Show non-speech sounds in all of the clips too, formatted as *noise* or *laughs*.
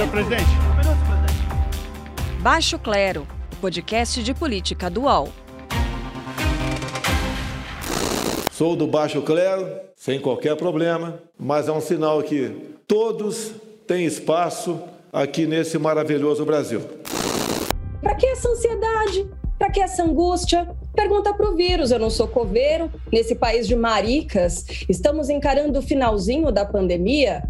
Senhor presidente. Um minuto, presidente. Baixo Clero, podcast de política do UOL. Sou do Baixo Clero, sem qualquer problema, mas é um sinal que todos têm espaço aqui nesse maravilhoso Brasil. Para que essa ansiedade? Para que essa angústia? Pergunta para o vírus. Eu não sou coveiro. Nesse país de maricas, estamos encarando o finalzinho da pandemia.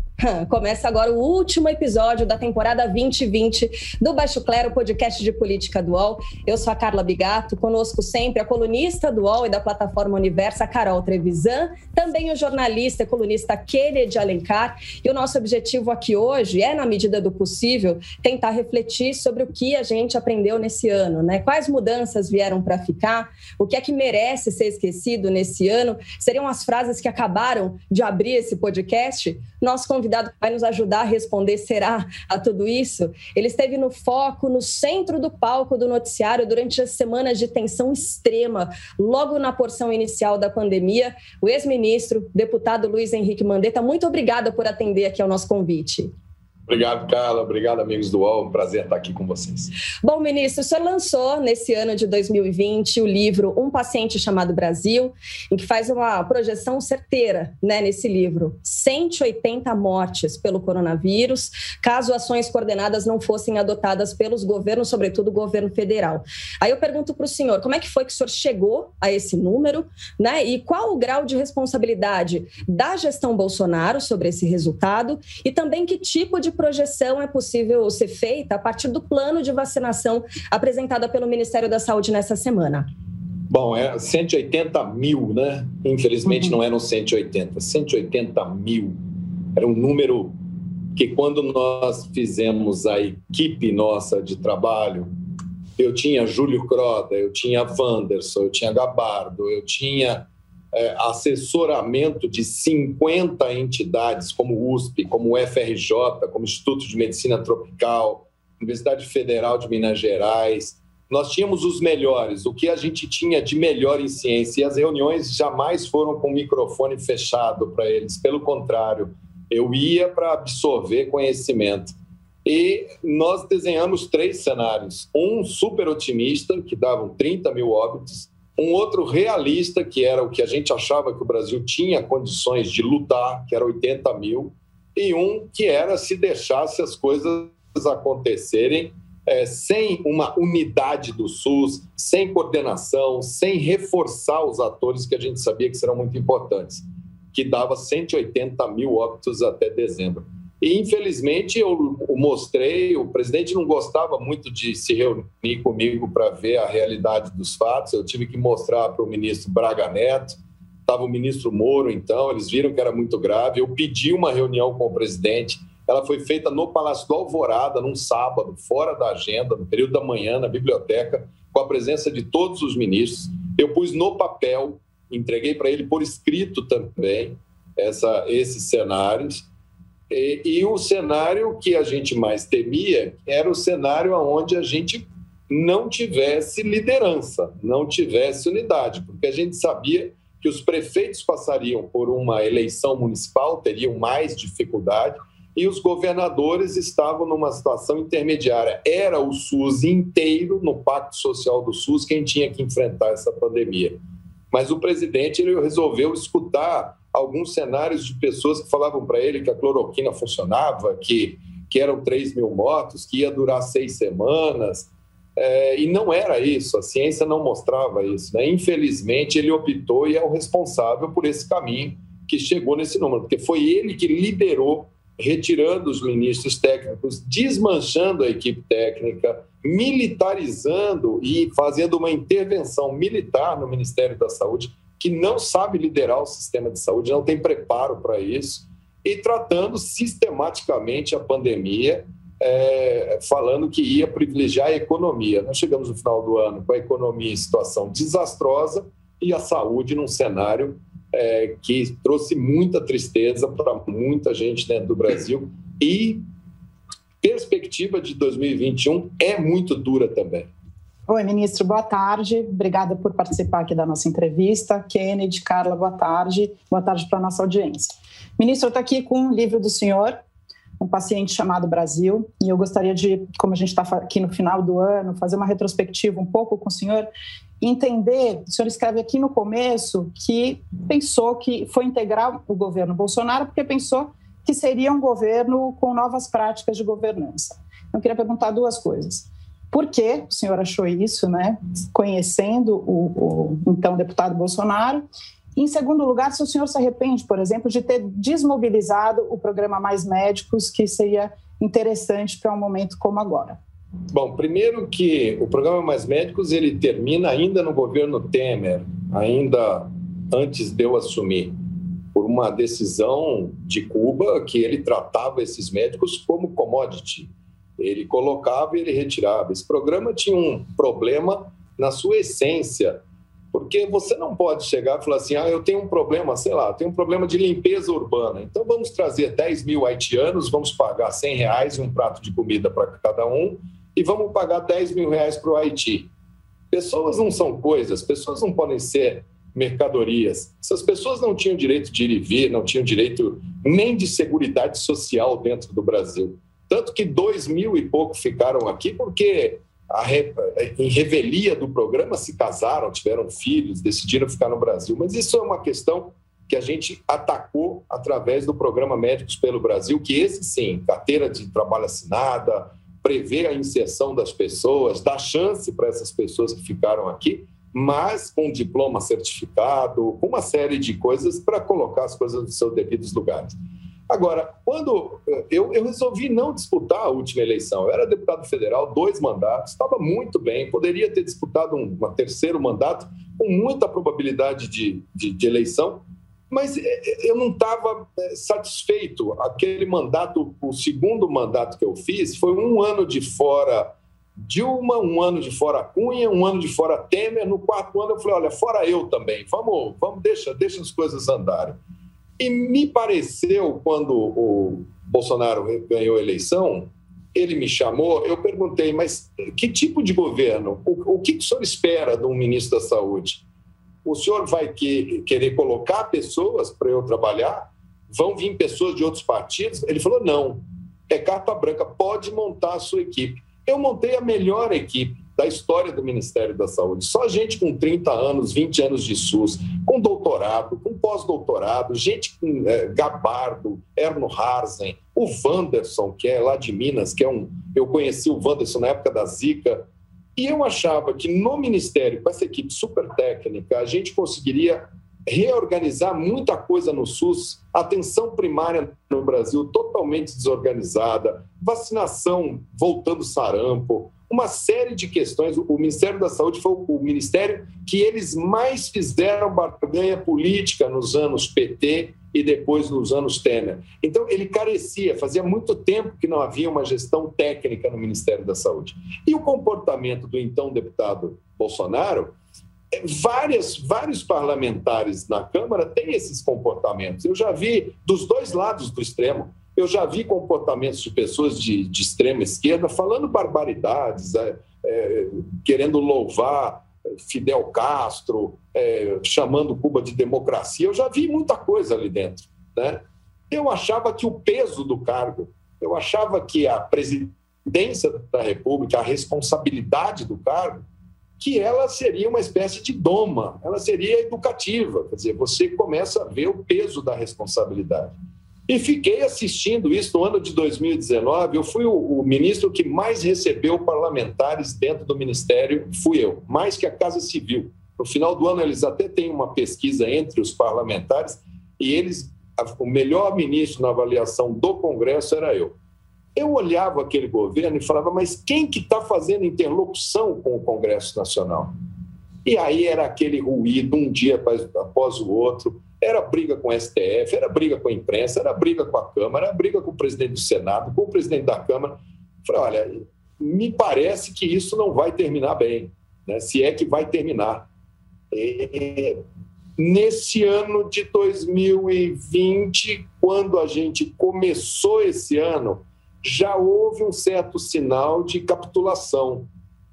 Começa agora o último episódio da temporada 2020 do Baixo Clero, podcast de política do UOL. Eu sou a Carla Bigato, conosco sempre a colunista do UOL e da plataforma Universa, Carol Trevisan, também o jornalista e colunista Kennedy Alencar. E o nosso objetivo aqui hoje é, na medida do possível, tentar refletir sobre o que a gente aprendeu nesse ano, né? Quais mudanças vieram para ficar, o que é que merece ser esquecido nesse ano, seriam as frases que acabaram de abrir esse podcast. Nosso convidado convidado que vai nos ajudar a responder será a tudo isso, ele esteve no foco, no centro do palco do noticiário durante as semanas de tensão extrema, logo na porção inicial da pandemia. O ex-ministro, deputado Luiz Henrique Mandetta, muito obrigada por atender aqui ao nosso convite. Obrigado, Carla. Obrigado, amigos do UOL. Prazer estar aqui com vocês. Bom, ministro, o senhor lançou nesse ano de 2020 o livro Um Paciente Chamado Brasil, em que faz uma projeção certeira né, nesse livro. 180 mortes pelo coronavírus, caso ações coordenadas não fossem adotadas pelos governos, sobretudo o governo federal. Aí eu pergunto para o senhor, como é que foi que o senhor chegou a esse número, né? E qual o grau de responsabilidade da gestão Bolsonaro sobre esse resultado e também que tipo de projeção é possível ser feita a partir do plano de vacinação apresentado pelo Ministério da Saúde nessa semana? Bom, é 180 mil, né? Infelizmente uhum. não eram 180, 180 mil. Era um número que quando nós fizemos a equipe nossa de trabalho, eu tinha Júlio Croda, eu tinha Wanderson, eu tinha Gabardo, eu tinha é, assessoramento de 50 entidades, como USP, como UFRJ, como Instituto de Medicina Tropical, Universidade Federal de Minas Gerais. Nós tínhamos os melhores, o que a gente tinha de melhor em ciência, e as reuniões jamais foram com microfone fechado para eles, pelo contrário, eu ia para absorver conhecimento. E nós desenhamos três cenários: um super otimista, que davam 30 mil óbitos, um outro realista, que era o que a gente achava que o Brasil tinha condições de lutar, que era 80 mil, e um que era se deixasse as coisas acontecerem é, sem uma unidade do SUS, sem coordenação, sem reforçar os atores que a gente sabia que serão muito importantes, que dava 180 mil óbitos até dezembro. E, infelizmente, eu mostrei, o presidente não gostava muito de se reunir comigo para ver a realidade dos fatos. Eu tive que mostrar para o ministro Braga Neto, estava o ministro Moro, então, eles viram que era muito grave. Eu pedi uma reunião com o presidente. Ela foi feita no Palácio do Alvorada, num sábado, fora da agenda, no período da manhã, na biblioteca, com a presença de todos os ministros. Eu pus no papel, entreguei para ele por escrito também essa, esses cenários e, e, o cenário que a gente mais temia era o cenário onde a gente não tivesse liderança, não tivesse unidade, porque a gente sabia que os prefeitos passariam por uma eleição municipal, teriam mais dificuldade, e os governadores estavam numa situação intermediária. Era o SUS inteiro, no Pacto Social do SUS, quem tinha que enfrentar essa pandemia. Mas o presidente ele resolveu escutar alguns cenários de pessoas que falavam para ele que a cloroquina funcionava, que, que eram 3 mil mortos, que ia durar seis semanas. É, e não era isso, a ciência não mostrava isso. Né? Infelizmente, ele optou e é o responsável por esse caminho que chegou nesse número, porque foi ele que liderou, retirando os ministros técnicos, desmanchando a equipe técnica, militarizando e fazendo uma intervenção militar no Ministério da Saúde que não sabe liderar o sistema de saúde, não tem preparo para isso, e tratando sistematicamente a pandemia, é, falando que ia privilegiar a economia. Nós chegamos no final do ano com a economia em situação desastrosa e a saúde num cenário é, que trouxe muita tristeza para muita gente dentro do Brasil e perspectiva de 2021 é muito dura também. Oi, ministro, boa tarde. Obrigada por participar aqui da nossa entrevista. Kennedy, Carla, boa tarde. Boa tarde para a nossa audiência. Ministro, eu estou aqui com o livro do senhor, um paciente chamado Brasil, e eu gostaria de, como a gente está aqui no final do ano, fazer uma retrospectiva um pouco com o senhor, entender, o senhor escreve aqui no começo que pensou que foi integrar o governo Bolsonaro porque pensou que seria um governo com novas práticas de governança. Eu queria perguntar duas coisas. Por que o senhor achou isso, né? Conhecendo o, o então deputado Bolsonaro, em segundo lugar, se o senhor se arrepende, por exemplo, de ter desmobilizado o programa Mais Médicos, que seria interessante para um momento como agora. Bom, primeiro que o programa Mais Médicos ele termina ainda no governo Temer, ainda antes de eu assumir, por uma decisão de Cuba que ele tratava esses médicos como commodity. Ele colocava e ele retirava. Esse programa tinha um problema na sua essência, porque você não pode chegar e falar assim: ah, eu tenho um problema, sei lá, tenho um problema de limpeza urbana. Então vamos trazer 10 mil haitianos, vamos pagar 100 reais um prato de comida para cada um e vamos pagar 10 mil reais para o Haiti. Pessoas não são coisas, pessoas não podem ser mercadorias. Essas pessoas não tinham direito de ir e vir, não tinham direito nem de seguridade social dentro do Brasil. Tanto que dois mil e pouco ficaram aqui porque re... em revelia do programa se casaram, tiveram filhos, decidiram ficar no Brasil. Mas isso é uma questão que a gente atacou através do programa Médicos pelo Brasil, que esse sim, carteira de trabalho assinada, prevê a inserção das pessoas, dá chance para essas pessoas que ficaram aqui, mas com diploma certificado, com uma série de coisas para colocar as coisas nos seus devidos lugares. Agora, quando eh, eu, eu, resolvi não disputar a última eleição, eu era deputado federal, dois mandatos, estava muito bem, poderia ter disputado um, terceiro mandato com muita probabilidade de, de, de eleição, mas eh, eh, eu não estava satisfeito. Aquele mandato, o segundo mandato que eu fiz, foi um ano de fora Dilma, um ano de fora Cunha, um ano de fora Temer. No quarto ano eu falei, olha, fora eu também. Vamos, vamos, deixa, deixa as coisas andarem. E me pareceu, quando o Bolsonaro ganhou a eleição, ele me chamou, eu perguntei, mas que tipo de governo? O, o que o senhor espera de um ministro da Saúde? O senhor vai que, querer colocar pessoas para eu trabalhar? Vão vir pessoas de outros partidos? Ele falou: não, é carta branca, pode montar a sua equipe. Eu montei a melhor equipe da história do Ministério da Saúde. Só gente com 30 anos, 20 anos de SUS, com doutorado, com pós-doutorado, gente com é, Gabardo, Erno Harzen, o Wanderson, que é lá de Minas, que é um. Eu conheci o Wanderson na época da Zika. E eu achava que no Ministério, com essa equipe super técnica, a gente conseguiria reorganizar muita coisa no SUS, atenção primária no Brasil totalmente desorganizada, vacinação voltando sarampo, uma série de questões. O Ministério da Saúde foi o ministério que eles mais fizeram barganha política nos anos PT e depois nos anos Temer. Então, ele carecia, fazia muito tempo que não havia uma gestão técnica no Ministério da Saúde. E o comportamento do então deputado Bolsonaro, é, várias, vários parlamentares na Câmara têm esses comportamentos. Eu já vi dos dois lados do extremo. Eu já vi comportamentos de pessoas de, de extrema esquerda falando barbaridades, é, é, querendo louvar Fidel Castro, é, chamando Cuba de democracia. Eu já vi muita coisa ali dentro. Né? Eu achava que o peso do cargo, eu achava que a presidência da República, a responsabilidade do cargo, que ela seria uma espécie de doma, ela seria educativa, quer dizer, você começa a ver o peso da responsabilidade. E fiquei assistindo isso no ano de 2019. Eu fui o, o, ministro que mais recebeu parlamentares dentro do ministério, fui eu, mais que a Casa Civil. No final do ano, eles até têm uma pesquisa entre os parlamentares e eles, o melhor ministro na avaliação do Congresso era eu. Eu olhava aquele governo e falava, mas quem que está fazendo interlocução com o Congresso Nacional? E aí era aquele ruído, um dia após, após o outro, era briga com o STF, era briga com a imprensa, era briga com a Câmara, era briga com o presidente do Senado, com o presidente da Câmara. Falei, olha, me parece que isso não vai terminar bem, né? se é que vai terminar. E, nesse ano de 2020, quando a gente começou esse ano, já houve um certo sinal de capitulação.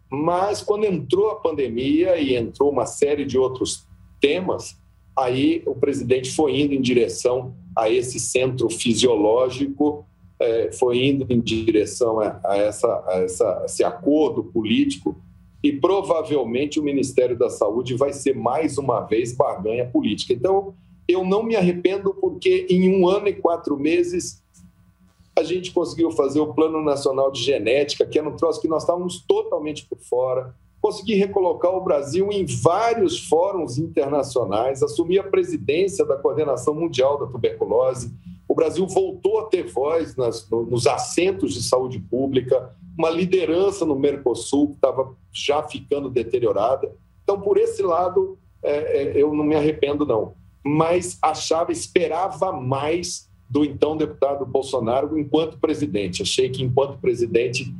Mas quando entrou a pandemia e entrou uma série de outros temas, aí o presidente foi indo em direção a esse centro fisiológico é, foi indo em direção a, essa, a essa, esse acordo político e provavelmente o Ministério da Saúde vai ser mais uma vez barganha política. Então, eu não me arrependo porque em um ano e quatro meses a gente conseguiu fazer o Plano Nacional de Genética, que era um troço que nós estávamos totalmente por fora. Consegui recolocar o Brasil em vários fóruns internacionais, assumir a presidência da Coordenação Mundial da Tuberculose. O Brasil voltou a ter voz nas, nos assentos de saúde pública, uma liderança no Mercosul que estava já ficando deteriorada. Então, por esse lado, é, é, eu não me arrependo, não. Mas achava, esperava mais do então deputado Bolsonaro enquanto presidente. Achei que, enquanto presidente,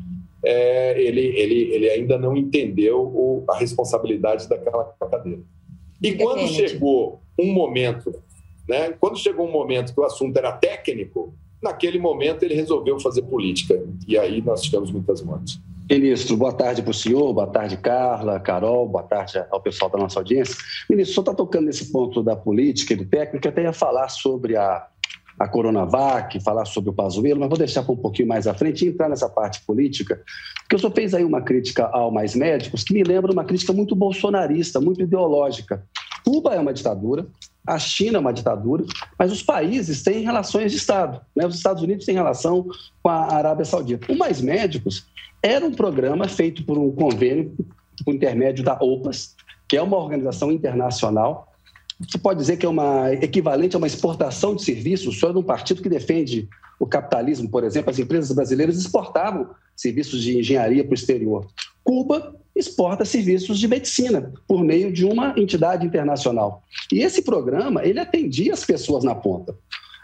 é, ele, ele, ele ainda não entendeu o, a responsabilidade daquela cadeira. E quando chegou um momento, né, quando chegou um momento que o assunto era técnico, naquele momento ele resolveu fazer política. E aí nós tivemos muitas mortes. Ministro, boa tarde para o senhor, boa tarde, Carla, Carol, boa tarde ao pessoal da nossa audiência. Ministro, o senhor está tocando nesse ponto da política e do técnico, até ia falar sobre a, a Coronavac, falar sobre o Pazuello, mas vou deixar para um pouquinho mais à frente e entrar nessa parte política, porque o senhor fez aí uma crítica ao Mais Médicos que me lembra uma crítica muito bolsonarista, muito ideológica. Cuba é uma ditadura, a China é uma ditadura, mas os países têm relações de Estado. Né? Os Estados Unidos têm relação com a Arábia Saudita. O Mais Médicos era um programa feito por um convênio por intermédio da OPAS, que é uma organização internacional. Você pode dizer que é uma equivalente a uma exportação de serviços. Só de um partido que defende o capitalismo, por exemplo, as empresas brasileiras exportavam serviços de engenharia para o exterior. Cuba exporta serviços de medicina por meio de uma entidade internacional. E esse programa, ele atendia as pessoas na ponta.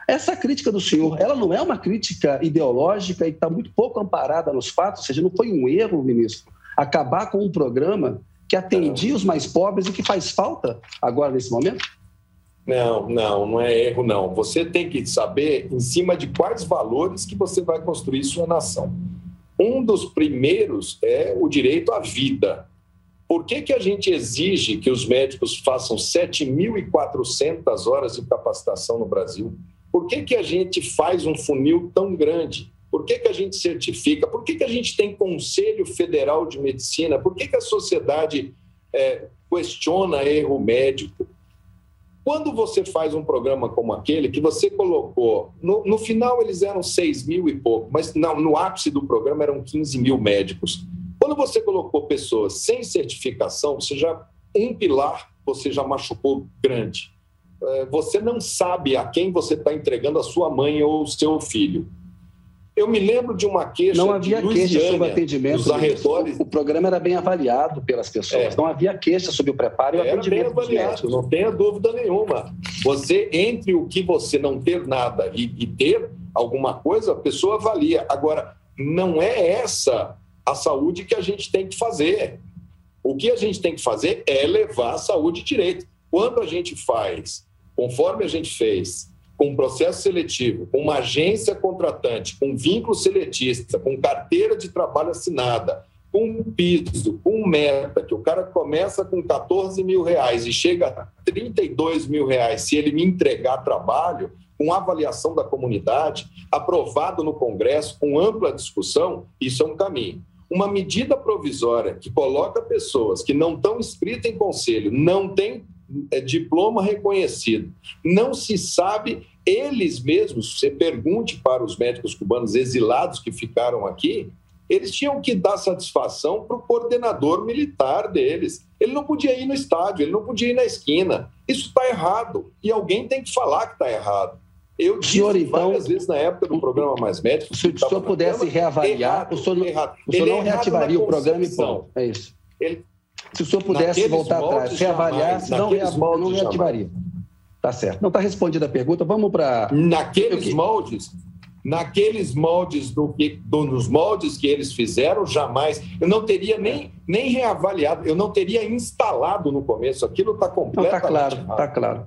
Essa crítica do senhor, ela não é uma crítica ideológica e está muito pouco amparada nos fatos, ou seja, não foi um erro, ministro, acabar com um programa que atendia os mais pobres e que faz falta agora nesse momento? Não, não, não é erro, não. Você tem que saber em cima de quais valores que você vai construir sua nação. Um dos primeiros é o direito à vida. Por que, que a gente exige que os médicos façam 7.400 horas de capacitação no Brasil? Por que, que a gente faz um funil tão grande? Por que, que a gente certifica? Por que, que a gente tem Conselho Federal de Medicina? Por que, que a sociedade é, questiona erro médico? Quando você faz um programa como aquele, que você colocou, no, no final eles eram 6 mil e pouco, mas não, no ápice do programa eram 15 mil médicos. Quando você colocou pessoas sem certificação, você já, um pilar, você já machucou grande. É, você não sabe a quem você está entregando a sua mãe ou o seu filho. Eu me lembro de uma queixa. Não havia de queixa sobre atendimento. Dos arredores. O programa era bem avaliado pelas pessoas. É. Não havia queixa sobre o preparo e o era atendimento. Bem avaliado, não tenha dúvida nenhuma. Você, entre o que você não ter nada e, e ter alguma coisa, a pessoa avalia. Agora, não é essa a saúde que a gente tem que fazer. O que a gente tem que fazer é levar a saúde direito. Quando a gente faz, conforme a gente fez, com um processo seletivo, com uma agência contratante, com vínculo seletista, com carteira de trabalho assinada, com um piso, com meta, que o cara começa com 14 mil reais e chega a 32 mil reais se ele me entregar trabalho, com avaliação da comunidade, aprovado no Congresso, com ampla discussão, isso é um caminho. Uma medida provisória que coloca pessoas que não estão inscritas em conselho, não têm diploma reconhecido. Não se sabe, eles mesmos, você pergunte para os médicos cubanos exilados que ficaram aqui, eles tinham que dar satisfação para o coordenador militar deles. Ele não podia ir no estádio, ele não podia ir na esquina. Isso está errado e alguém tem que falar que está errado. Eu disse senhor, então, várias vezes na época do programa Mais Médicos. Se o senhor pudesse reavaliar, errado, o senhor, não, o senhor não reativaria o programa e. É isso. Ele, se o senhor pudesse naqueles voltar atrás, reavaliar, jamais, não, reabol, não reativaria. Tá certo. Não está respondida a pergunta. Vamos para. Naqueles moldes, naqueles moldes do que, do, nos moldes que eles fizeram, jamais. Eu não teria nem, nem reavaliado, eu não teria instalado no começo. Aquilo está completamente. Está claro, está claro.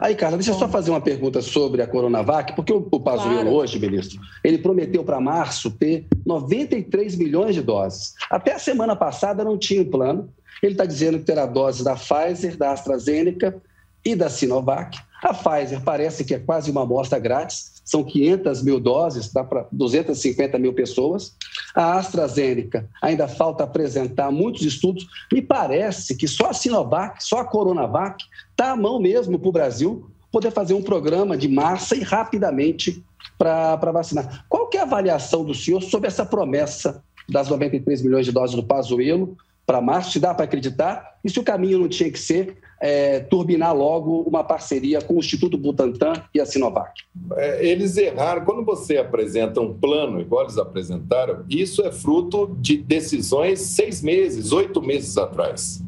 Aí, Carla, deixa eu só fazer uma pergunta sobre a Coronavac, porque o, o Pazuello claro. hoje, ministro, ele prometeu para março ter 93 milhões de doses. Até a semana passada não tinha o plano. Ele está dizendo que terá doses da Pfizer, da AstraZeneca e da Sinovac. A Pfizer parece que é quase uma amostra grátis, são 500 mil doses, dá para 250 mil pessoas. A AstraZeneca ainda falta apresentar muitos estudos. Me parece que só a Sinovac, só a Coronavac, está à mão mesmo para o Brasil poder fazer um programa de massa e rapidamente para vacinar. Qual que é a avaliação do senhor sobre essa promessa das 93 milhões de doses do Pazuello para março? Se dá para acreditar? E se o caminho não tinha que ser é, turbinar logo uma parceria com o Instituto Butantan e a Sinovac? É, eles erraram. Quando você apresenta um plano, igual eles apresentaram, isso é fruto de decisões seis meses, oito meses atrás.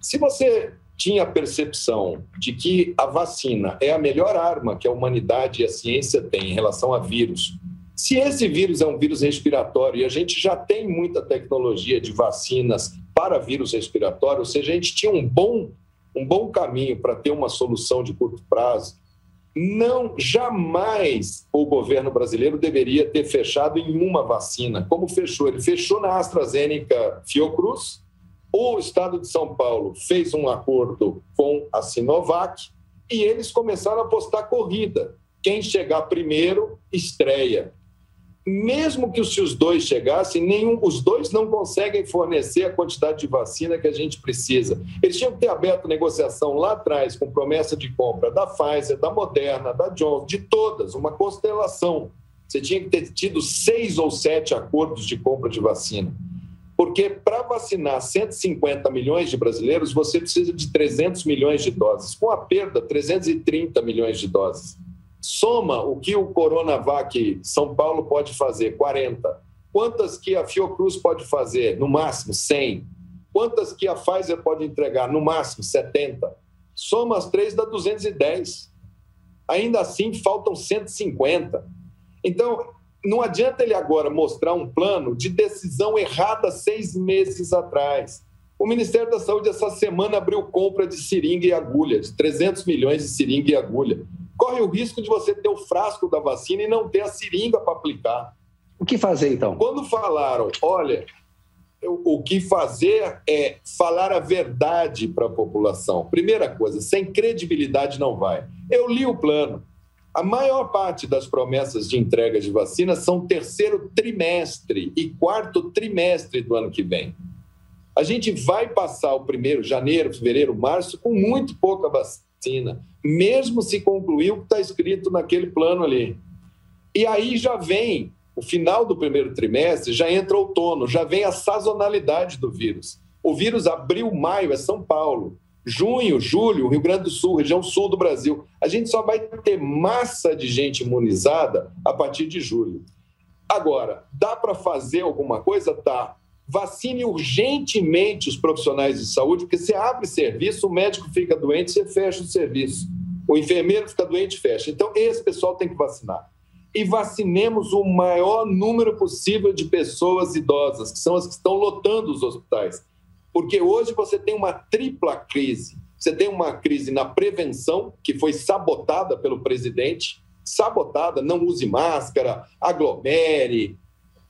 Se você tinha a percepção de que a vacina é a melhor arma que a humanidade e a ciência têm em relação a vírus. Se esse vírus é um vírus respiratório e a gente já tem muita tecnologia de vacinas para vírus respiratório, ou seja, a gente tinha um bom, um bom caminho para ter uma solução de curto prazo, não jamais o governo brasileiro deveria ter fechado em uma vacina, como fechou. Ele fechou na AstraZeneca Fiocruz, o Estado de São Paulo fez um acordo com a Sinovac e eles começaram a postar corrida. Quem chegar primeiro, estreia. Mesmo que se os dois chegassem, nenhum, os dois não conseguem fornecer a quantidade de vacina que a gente precisa. Eles tinham que ter aberto negociação lá atrás com promessa de compra da Pfizer, da Moderna, da Johnson, de todas, uma constelação. Você tinha que ter tido seis ou sete acordos de compra de vacina. Porque para vacinar 150 milhões de brasileiros, você precisa de 300 milhões de doses. Com a perda, 330 milhões de doses. Soma o que o Coronavac São Paulo pode fazer, 40. Quantas que a Fiocruz pode fazer? No máximo, 100. Quantas que a Pfizer pode entregar? No máximo, 70. Soma as três, dá 210. Ainda assim, faltam 150. Então, não adianta ele agora mostrar um plano de decisão errada seis meses atrás. O Ministério da Saúde essa semana abriu compra de seringa e agulha, de 300 milhões de seringa e agulha. Corre o risco de você ter o frasco da vacina e não ter a seringa para aplicar. O que fazer então? Quando falaram, olha, o que fazer é falar a verdade para a população. Primeira coisa, sem credibilidade não vai. Eu li o plano. A maior parte das promessas de entrega de vacinas são terceiro trimestre e quarto trimestre do ano que vem. A gente vai passar o primeiro, janeiro, fevereiro, março, com muito pouca vacina, mesmo se concluir o que está escrito naquele plano ali. E aí já vem o final do primeiro trimestre, já entra outono, já vem a sazonalidade do vírus. O vírus abril, maio é São Paulo. Junho, julho, Rio Grande do Sul, região sul do Brasil. A gente só vai ter massa de gente imunizada a partir de julho. Agora, dá para fazer alguma coisa? Tá. Vacine urgentemente os profissionais de saúde, porque você abre serviço, o médico fica doente, você fecha o serviço. O enfermeiro fica doente, fecha. Então, esse pessoal tem que vacinar. E vacinemos o maior número possível de pessoas idosas, que são as que estão lotando os hospitais porque hoje você tem uma tripla crise. Você tem uma crise na prevenção, que foi sabotada pelo presidente, sabotada, não use máscara, aglomere.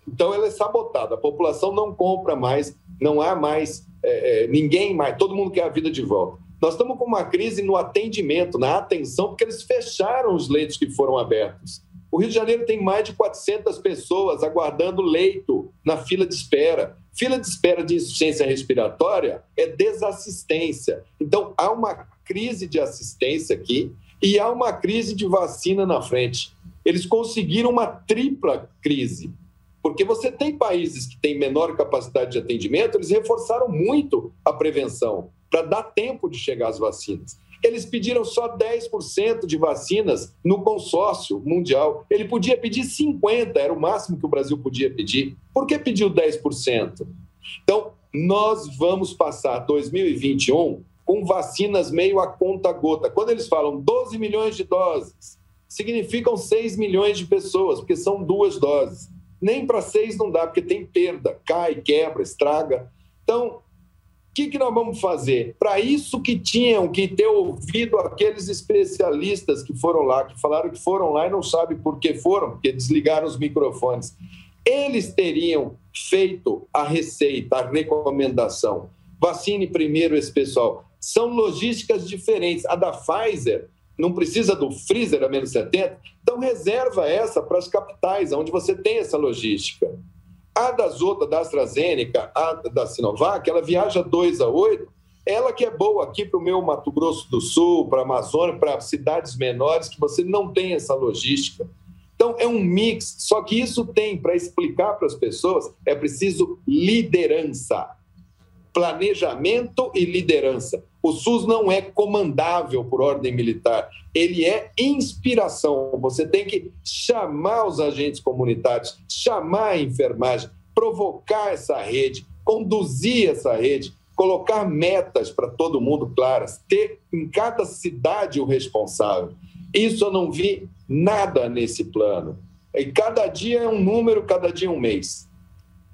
Então ela é sabotada, a população não compra mais, não há mais, é, é, ninguém mais, todo mundo quer a vida de volta. Nós estamos com uma crise no atendimento, na atenção, porque eles fecharam os leitos que foram abertos. O Rio de Janeiro tem mais de 400 pessoas aguardando leito na fila de espera. Fila de espera de insuficiência respiratória é desassistência. Então, há uma crise de assistência aqui e há uma crise de vacina na frente. Eles conseguiram uma tripla crise. Porque você tem países que têm menor capacidade de atendimento, eles reforçaram muito a prevenção para dar tempo de chegar às vacinas. Eles pediram só 10% de vacinas no consórcio mundial. Ele podia pedir 50%, era o máximo que o Brasil podia pedir. Por que pediu 10%? Então, nós vamos passar 2021 com vacinas meio a conta-gota. Quando eles falam 12 milhões de doses, significam 6 milhões de pessoas, porque são duas doses. Nem para seis não dá, porque tem perda, cai, quebra, estraga. Então, o que, que nós vamos fazer? Para isso que tinham que ter ouvido aqueles especialistas que foram lá, que falaram que foram lá e não sabem por que foram, porque desligaram os microfones. Eles teriam feito a receita, a recomendação. Vacine primeiro esse pessoal. São logísticas diferentes. A da Pfizer não precisa do freezer a menos 70, então reserva essa para as capitais, onde você tem essa logística. A das outras, da AstraZeneca, a da Sinovac, ela viaja 2 a 8, ela que é boa aqui para o meu Mato Grosso do Sul, para a Amazônia, para cidades menores, que você não tem essa logística. Então, é um mix, só que isso tem, para explicar para as pessoas, é preciso liderança, planejamento e liderança. O SUS não é comandável por ordem militar, ele é inspiração. Você tem que chamar os agentes comunitários, chamar a enfermagem, provocar essa rede, conduzir essa rede, colocar metas para todo mundo claras, ter em cada cidade o responsável. Isso eu não vi nada nesse plano. E cada dia é um número, cada dia é um mês.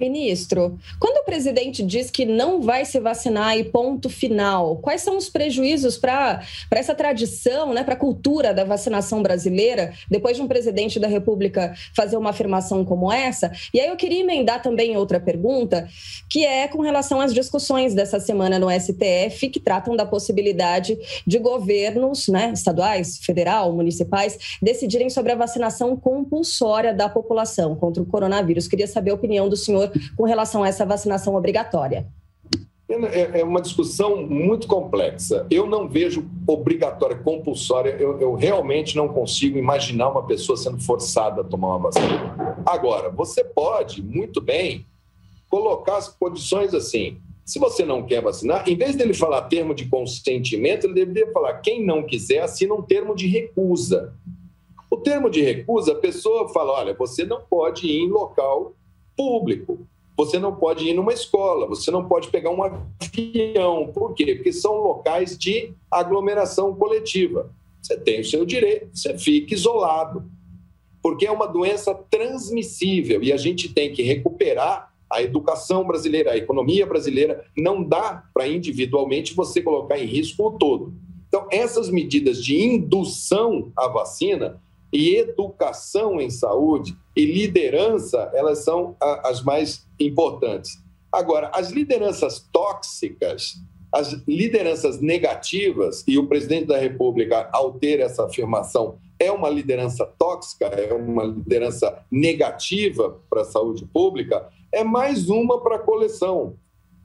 Ministro, quando o presidente diz que não vai se vacinar e ponto final, quais são os prejuízos para essa tradição, né, para a cultura da vacinação brasileira, depois de um presidente da República fazer uma afirmação como essa? E aí eu queria emendar também outra pergunta, que é com relação às discussões dessa semana no STF, que tratam da possibilidade de governos né, estaduais, federal, municipais, decidirem sobre a vacinação compulsória da população contra o coronavírus. Queria saber a opinião do senhor com relação a essa vacinação obrigatória? É, é uma discussão muito complexa. Eu não vejo obrigatória, compulsória. Eu, eu, realmente não consigo imaginar uma pessoa sendo forçada a tomar uma vacina. Agora, você pode, muito bem, colocar as condições assim. Se você não quer vacinar, em vez dele falar termo de consentimento, ele deveria falar quem não quiser assina um termo de recusa. O termo de recusa, a pessoa fala: olha, você não pode ir em local público. Você não pode ir numa escola, você não pode pegar um avião. Por quê? Porque são locais de aglomeração coletiva. Você tem o seu direito, você fica isolado. Porque é uma doença transmissível e a gente tem que recuperar a educação brasileira, a economia brasileira. Não dá para individualmente você colocar em risco o todo. Então, essas medidas de indução à vacina e educação em saúde e liderança, elas são as mais importantes. Agora, as lideranças tóxicas, as lideranças negativas, e o presidente da República, ao ter essa afirmação, é uma liderança tóxica, é uma liderança negativa para a saúde pública, é mais uma para a coleção.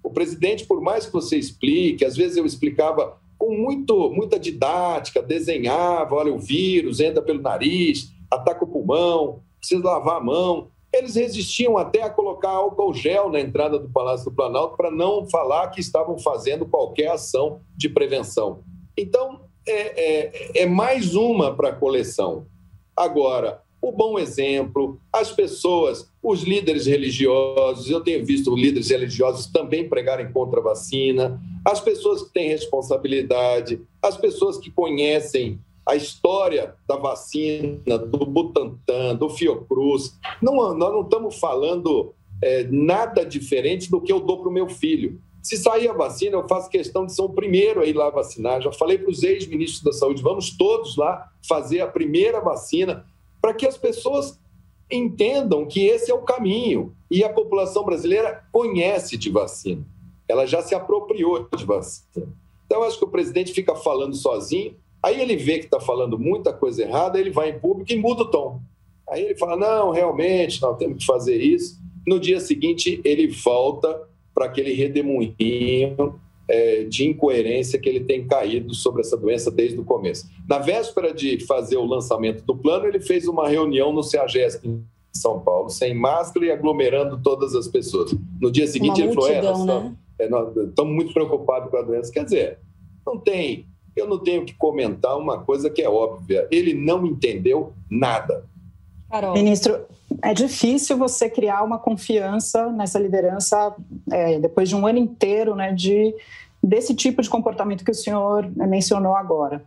O presidente, por mais que você explique, às vezes eu explicava com muito, muita didática, desenhava, olha, o vírus entra pelo nariz, ataca o pulmão, precisa lavar a mão. Eles resistiam até a colocar álcool gel na entrada do Palácio do Planalto para não falar que estavam fazendo qualquer ação de prevenção. Então, é, é, é mais uma para a coleção. Agora, o bom exemplo, as pessoas, os líderes religiosos, eu tenho visto líderes religiosos também pregarem contra a vacina, as pessoas que têm responsabilidade, as pessoas que conhecem a história da vacina, do Butantan, do Fiocruz. Não, nós não estamos falando é, nada diferente do que eu dou para o meu filho. Se sair a vacina, eu faço questão de ser o primeiro a ir lá vacinar. Já falei para os ex-ministros da Saúde, vamos todos lá fazer a primeira vacina para que as pessoas entendam que esse é o caminho. E a população brasileira conhece de vacina. Ela já se apropriou de vacina. Então, acho que o presidente fica falando sozinho, aí ele vê que está falando muita coisa errada, ele vai em público e muda o tom. Aí ele fala: não, realmente, nós temos que fazer isso. No dia seguinte, ele volta para aquele redemoinho é, de incoerência que ele tem caído sobre essa doença desde o começo. Na véspera de fazer o lançamento do plano, ele fez uma reunião no CEAGESP em São Paulo, sem máscara e aglomerando todas as pessoas. No dia seguinte, uma ele multidão, falou: é, né? é, nós estamos muito preocupados com a doença. Quer dizer, não tem. Eu não tenho que comentar uma coisa que é óbvia. Ele não entendeu nada. Carol. Ministro, é difícil você criar uma confiança nessa liderança é, depois de um ano inteiro né, de, desse tipo de comportamento que o senhor mencionou agora.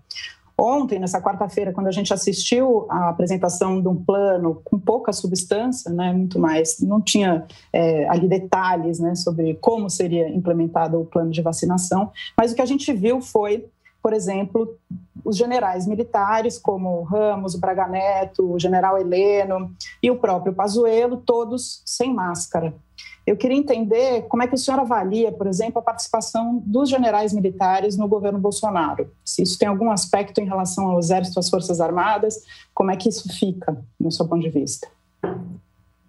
Ontem, nessa quarta-feira, quando a gente assistiu à apresentação de um plano com pouca substância, né, muito mais, não tinha é, ali detalhes né, sobre como seria implementado o plano de vacinação, mas o que a gente viu foi por exemplo, os generais militares, como Ramos, Braga Neto, o general Heleno e o próprio Pazuello, todos sem máscara. Eu queria entender como é que o senhor avalia, por exemplo, a participação dos generais militares no governo Bolsonaro. Se isso tem algum aspecto em relação ao Exército, às Forças Armadas, como é que isso fica, no seu ponto de vista?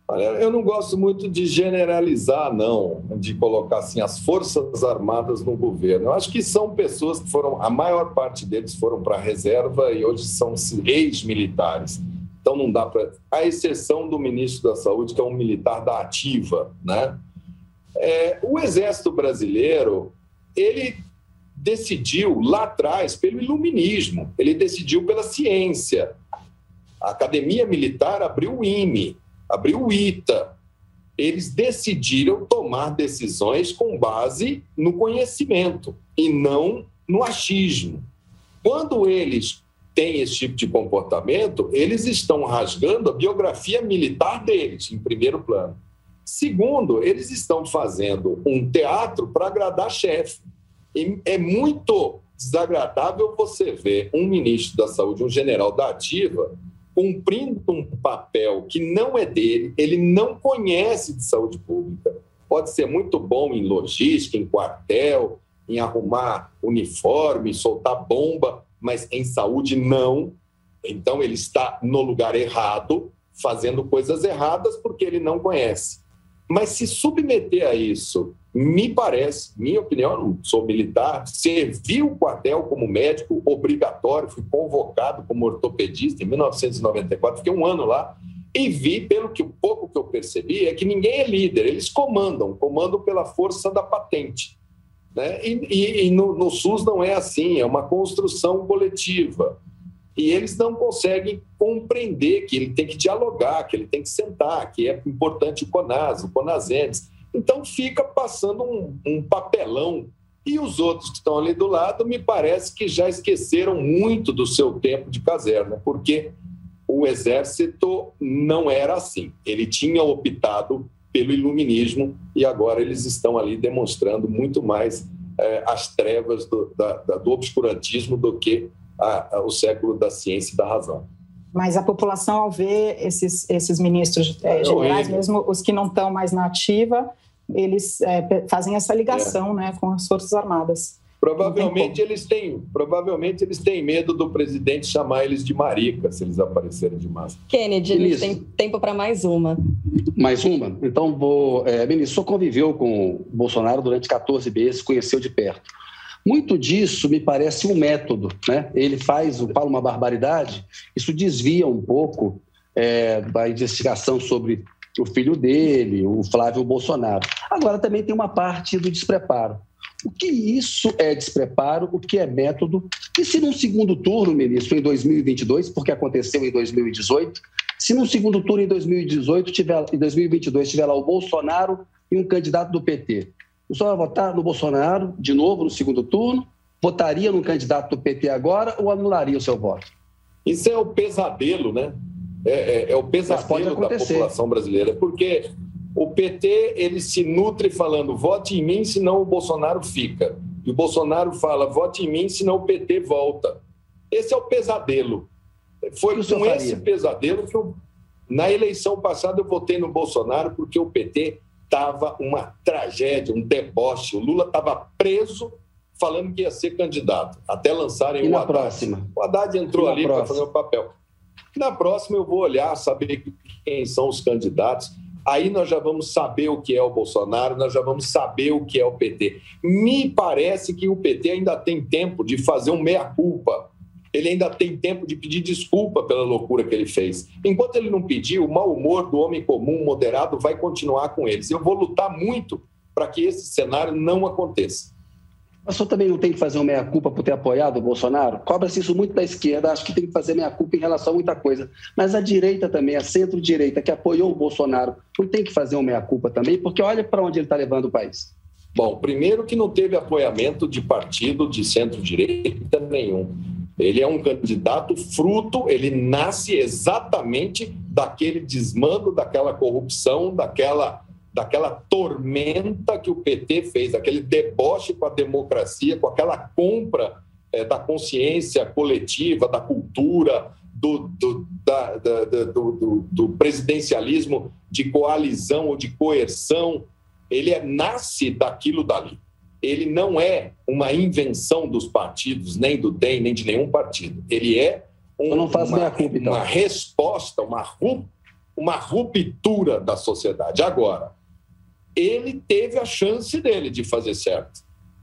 Olha, eu não gosto muito de generalizar, não, de colocar assim as forças armadas no governo. Eu acho que são pessoas que foram, a maior parte deles foram para a reserva e hoje são ex-militares. Então não dá para, a exceção do ministro da Saúde, que é um militar da ativa, né? É, o Exército Brasileiro ele decidiu lá atrás pelo iluminismo, ele decidiu pela ciência. A Academia Militar abriu o IME, abriu o ITA. Eles decidiram tomar decisões com base no conhecimento e não no achismo. Quando eles têm esse tipo de comportamento, eles estão rasgando a biografia militar deles, em primeiro plano. Segundo, eles estão fazendo um teatro para agradar chefe. É muito desagradável você ver um ministro da Saúde, um general da ativa, cumprindo um papel que não é dele, ele não conhece de saúde pública. Pode ser muito bom em logística, em quartel, em arrumar uniforme, soltar bomba, mas em saúde não. Então ele está no lugar errado, fazendo coisas erradas porque ele não conhece. Mas se submeter a isso me parece, minha opinião, não sou militar, servi o quartel como médico obrigatório, fui convocado como ortopedista em 1994, fiquei um ano lá e vi, pelo que pouco que eu percebi, é que ninguém é líder, eles comandam, comandam pela força da patente. Né? E, e, e no, no SUS não é assim, é uma construção coletiva. E eles não conseguem compreender que ele tem que dialogar, que ele tem que sentar, que é importante o CONAS, o CONASENS então fica passando um, um papelão. E os outros que estão ali do lado, me parece que já esqueceram muito do seu tempo de caserna, porque o exército não era assim. Ele tinha optado pelo iluminismo e agora eles estão ali demonstrando muito mais é, as trevas do, da, do obscurantismo do que a, a, o século da ciência e da razão. Mas a população, ao ver esses, esses ministros é, generais, mesmo os que não estão mais na ativa, eles é, fazem essa ligação é. né, com as Forças Armadas. Provavelmente eles têm, provavelmente eles têm medo do presidente chamar eles de marica se eles aparecerem de máscara. Kennedy, eles têm tempo para mais uma. Mais uma? Então vou. É, ministro, o conviveu com o Bolsonaro durante 14 meses, conheceu de perto. Muito disso me parece um método, né? Ele faz, fala uma barbaridade, isso desvia um pouco é, da investigação sobre o filho dele, o Flávio Bolsonaro. Agora também tem uma parte do despreparo. O que isso é despreparo, o que é método, e se num segundo turno, ministro, em 2022, porque aconteceu em 2018, se num segundo turno em 2018 tiver, em 2022 tiver lá o Bolsonaro e um candidato do PT, o senhor vai votar no Bolsonaro de novo no segundo turno? Votaria no candidato do PT agora ou anularia o seu voto? Isso é o pesadelo, né? É, é, é o pesadelo da população brasileira, porque o PT ele se nutre falando vote em mim, senão o Bolsonaro fica. E o Bolsonaro fala vote em mim, senão o PT volta. Esse é o pesadelo. Foi com esse pesadelo que eu, na eleição passada eu votei no Bolsonaro porque o PT estava uma tragédia, um deboche. O Lula estava preso falando que ia ser candidato, até lançarem e o Haddad. Próxima? O Haddad entrou ali para fazer o papel. Na próxima eu vou olhar, saber quem são os candidatos. Aí nós já vamos saber o que é o Bolsonaro, nós já vamos saber o que é o PT. Me parece que o PT ainda tem tempo de fazer um meia-culpa. Ele ainda tem tempo de pedir desculpa pela loucura que ele fez. Enquanto ele não pedir, o mau humor do homem comum moderado vai continuar com eles. Eu vou lutar muito para que esse cenário não aconteça. O também não tem que fazer uma meia-culpa por ter apoiado o Bolsonaro? Cobra-se isso muito da esquerda, acho que tem que fazer meia-culpa em relação a muita coisa. Mas a direita também, a centro-direita, que apoiou o Bolsonaro, não tem que fazer uma meia-culpa também, porque olha para onde ele está levando o país. Bom, primeiro que não teve apoiamento de partido de centro-direita nenhum. Ele é um candidato fruto, ele nasce exatamente daquele desmando, daquela corrupção, daquela daquela tormenta que o PT fez, aquele deboche com a democracia, com aquela compra é, da consciência coletiva, da cultura, do, do, da, da, do, do, presidencialismo de coalizão ou de coerção. Ele é, nasce daquilo dali. Ele não é uma invenção dos partidos, nem do DEM, nem de nenhum partido. Ele é um, uma, culpa, então. uma resposta, uma, uma ruptura da sociedade. Agora, ele teve a chance dele de fazer certo.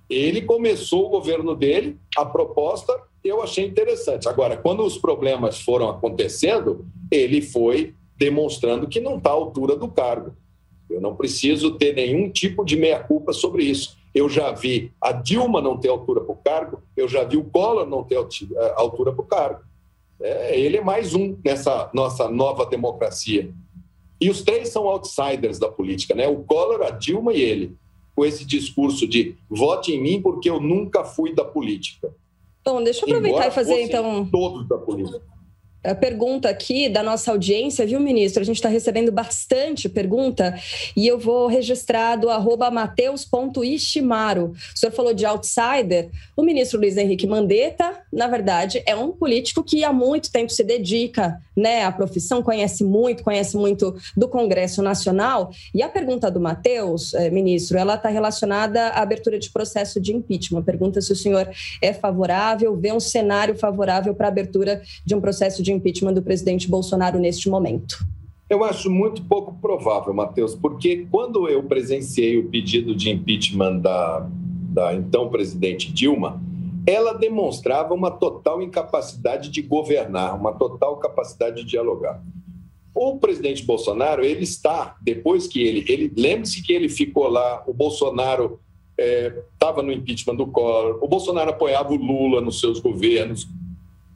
Ele começou o governo dele, a proposta eu achei interessante. Agora, quando os problemas foram acontecendo, ele foi demonstrando que não está à altura do cargo. Eu não preciso ter nenhum tipo de meia-culpa sobre isso. Eu já vi a Dilma não ter altura para o cargo, eu já vi o Collor não ter eh, altura para o cargo. É, ele é mais um nessa nossa nova democracia. E os três são outsiders da política, né? O Collor, a Dilma e ele, com esse discurso de vote em mim porque eu nunca fui da política. Bom, deixa eu aproveitar Embora e fazer então. Todos da política pergunta aqui da nossa audiência, viu, ministro? A gente está recebendo bastante pergunta e eu vou registrar do arroba mateus.ishimaru. O senhor falou de outsider. O ministro Luiz Henrique Mandetta, na verdade, é um político que há muito tempo se dedica né, à profissão, conhece muito, conhece muito do Congresso Nacional. E a pergunta do Mateus, eh, ministro, ela está relacionada à abertura de processo de impeachment. Pergunta se o senhor é favorável, vê um cenário favorável para a abertura de um processo de impeachment do presidente Bolsonaro neste momento? Eu acho muito pouco provável, Matheus, porque quando eu presenciei o pedido de impeachment da, da então presidente Dilma, ela demonstrava uma total incapacidade de governar, uma total capacidade de dialogar. O presidente Bolsonaro, ele está, depois que ele. ele Lembre-se que ele ficou lá, o Bolsonaro estava é, no impeachment do Collor, o Bolsonaro apoiava o Lula nos seus governos,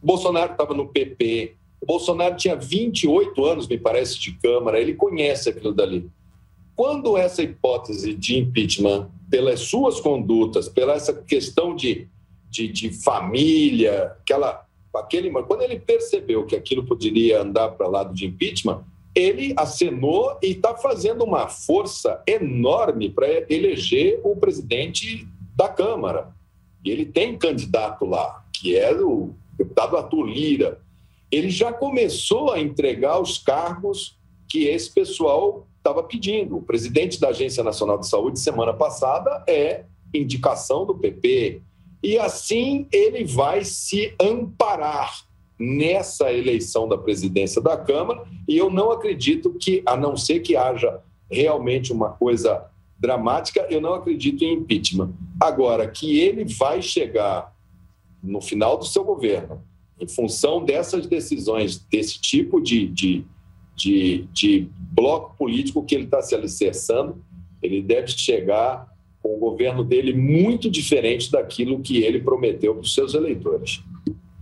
Bolsonaro estava no PP, o Bolsonaro tinha 28 anos, me parece, de Câmara, ele conhece aquilo dali. Quando essa hipótese de impeachment, pelas suas condutas, pela essa questão de, de, de família, aquela, aquele, quando ele percebeu que aquilo poderia andar para lado de impeachment, ele acenou e está fazendo uma força enorme para eleger o presidente da Câmara. E ele tem candidato lá, que é o deputado Arthur Lira ele já começou a entregar os cargos que esse pessoal estava pedindo. O presidente da Agência Nacional de Saúde, semana passada, é indicação do PP. E assim ele vai se amparar nessa eleição da presidência da Câmara. E eu não acredito que, a não ser que haja realmente uma coisa dramática, eu não acredito em impeachment. Agora, que ele vai chegar no final do seu governo em função dessas decisões, desse tipo de, de, de, de bloco político que ele está se alicerçando, ele deve chegar com o governo dele muito diferente daquilo que ele prometeu para os seus eleitores.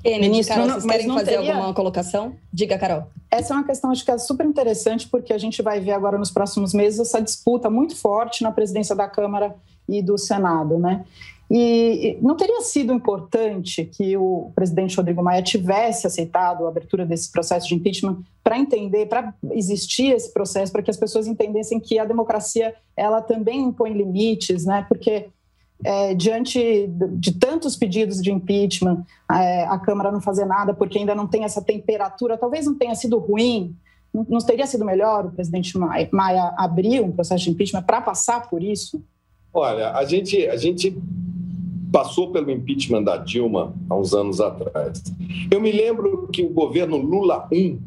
Ministro, Carol, vocês querem fazer teria... alguma colocação? Diga, Carol. Essa é uma questão, acho que é super interessante, porque a gente vai ver agora nos próximos meses essa disputa muito forte na presidência da Câmara e do Senado, né? E não teria sido importante que o presidente Rodrigo Maia tivesse aceitado a abertura desse processo de impeachment para entender, para existir esse processo, para que as pessoas entendessem que a democracia ela também impõe limites, né? Porque é, diante de tantos pedidos de impeachment, é, a Câmara não fazer nada porque ainda não tem essa temperatura, talvez não tenha sido ruim, não, teria sido melhor o presidente Maia, Maia abrir um processo de impeachment para passar por isso? Olha, a gente, a gente passou pelo impeachment da Dilma há uns anos atrás. Eu me lembro que o governo Lula I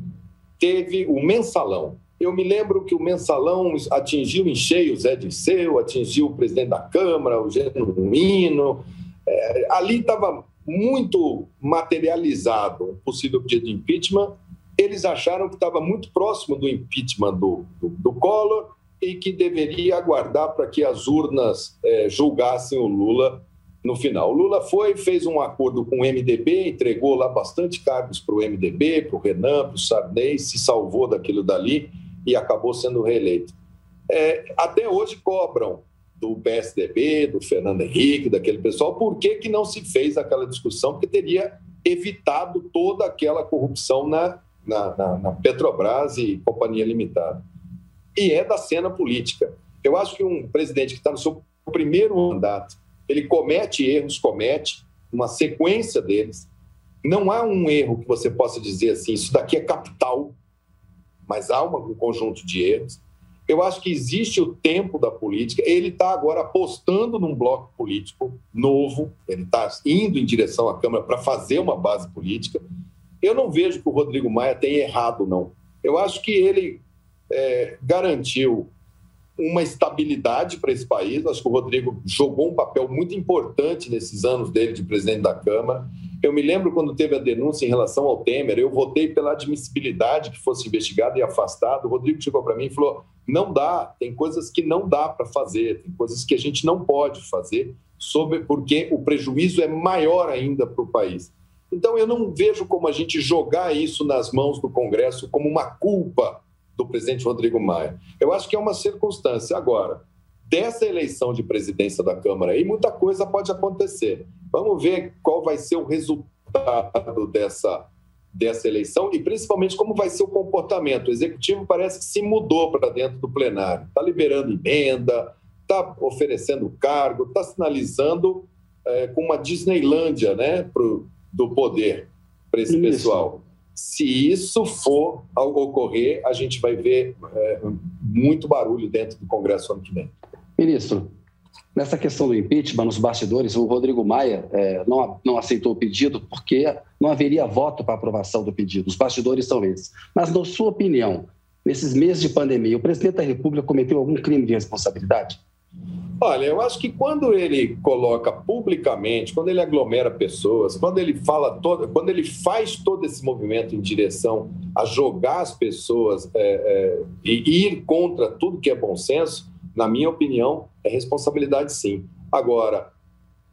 teve o mensalão. Eu me lembro que o mensalão atingiu em cheio o Zé Disseu, atingiu o presidente da Câmara, o Genuíno. É, ali estava muito materializado um possível pedido de impeachment. Eles acharam que estava muito próximo do impeachment do, do, do Collor e que deveria aguardar para que as urnas é, julgassem o Lula no final. O Lula foi, fez um acordo com o MDB, entregou lá bastante cargos para o MDB, para o Renan, para o Sarney, se salvou daquilo dali e acabou sendo reeleito. É, até hoje cobram do PSDB, do Fernando Henrique, daquele pessoal, por que, que não se fez aquela discussão? Porque teria evitado toda aquela corrupção na, na, na, na Petrobras e Companhia Limitada. E é da cena política. Eu acho que um presidente que está no seu primeiro mandato, ele comete erros, comete, uma sequência deles. Não há um erro que você possa dizer assim, isso daqui é capital, mas há um conjunto de erros. Eu acho que existe o tempo da política. Ele está agora apostando num bloco político novo, ele está indo em direção à Câmara para fazer uma base política. Eu não vejo que o Rodrigo Maia tenha errado, não. Eu acho que ele é, garantiu uma estabilidade para esse país. Acho que o Rodrigo jogou um papel muito importante nesses anos dele de presidente da Câmara. Eu me lembro quando teve a denúncia em relação ao Temer, eu votei pela admissibilidade que fosse investigado e afastado. O Rodrigo chegou para mim e falou: não dá, tem coisas que não dá para fazer, tem coisas que a gente não pode fazer, sobre, porque o prejuízo é maior ainda para o país. Então, eu não vejo como a gente jogar isso nas mãos do Congresso como uma culpa do presidente Rodrigo Maia. Eu acho que é uma circunstância. Agora, dessa eleição de presidência da Câmara aí, muita coisa pode acontecer. Vamos ver qual vai ser o resultado dessa, dessa eleição e principalmente como vai ser o comportamento. O executivo parece que se mudou para dentro do plenário, está liberando emenda, está oferecendo cargo, está sinalizando é, com uma Disneylândia né, pro, do poder para esse Isso. pessoal. Se isso for ao ocorrer, a gente vai ver é, muito barulho dentro do Congresso ano que vem. Ministro, nessa questão do impeachment, nos bastidores, o Rodrigo Maia é, não, não aceitou o pedido porque não haveria voto para aprovação do pedido. Os bastidores são esses. Mas, na sua opinião, nesses meses de pandemia, o presidente da República cometeu algum crime de responsabilidade? Olha, eu acho que quando ele coloca publicamente, quando ele aglomera pessoas, quando ele fala todo, quando ele faz todo esse movimento em direção a jogar as pessoas é, é, e ir contra tudo que é bom senso, na minha opinião, é responsabilidade sim. Agora,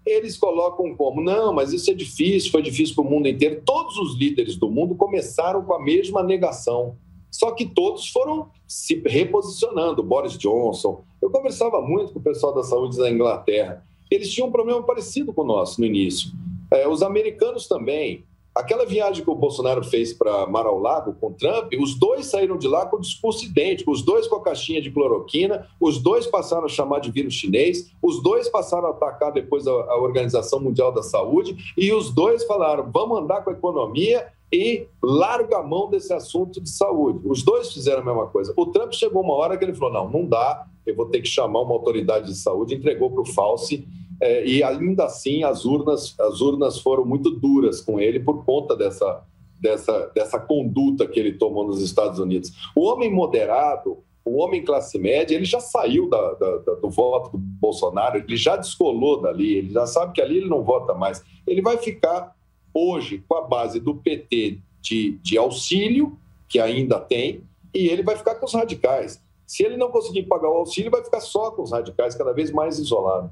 eles colocam como, não, mas isso é difícil, foi difícil para o mundo inteiro. Todos os líderes do mundo começaram com a mesma negação. Só que todos foram se reposicionando. Boris Johnson. Eu conversava muito com o pessoal da saúde da Inglaterra. Eles tinham um problema parecido com o nosso no início. É, os americanos também. Aquela viagem que o Bolsonaro fez para Mar-ao-Lago com Trump, os dois saíram de lá com discurso idêntico, os dois com a caixinha de cloroquina, os dois passaram a chamar de vírus chinês, os dois passaram a atacar depois a, a Organização Mundial da Saúde, e os dois falaram: vamos andar com a economia e larga a mão desse assunto de saúde. Os dois fizeram a mesma coisa. O Trump chegou uma hora que ele falou: não, não dá, eu vou ter que chamar uma autoridade de saúde, entregou para o Fauci. É, e ainda assim as urnas, as urnas foram muito duras com ele por conta dessa, dessa, dessa conduta que ele tomou nos Estados Unidos. O homem moderado, o homem classe média, ele já saiu da, da, da, do voto do Bolsonaro, ele já descolou dali, ele já sabe que ali ele não vota mais. Ele vai ficar hoje com a base do PT de, de auxílio, que ainda tem, e ele vai ficar com os radicais. Se ele não conseguir pagar o auxílio, vai ficar só com os radicais, cada vez mais isolado.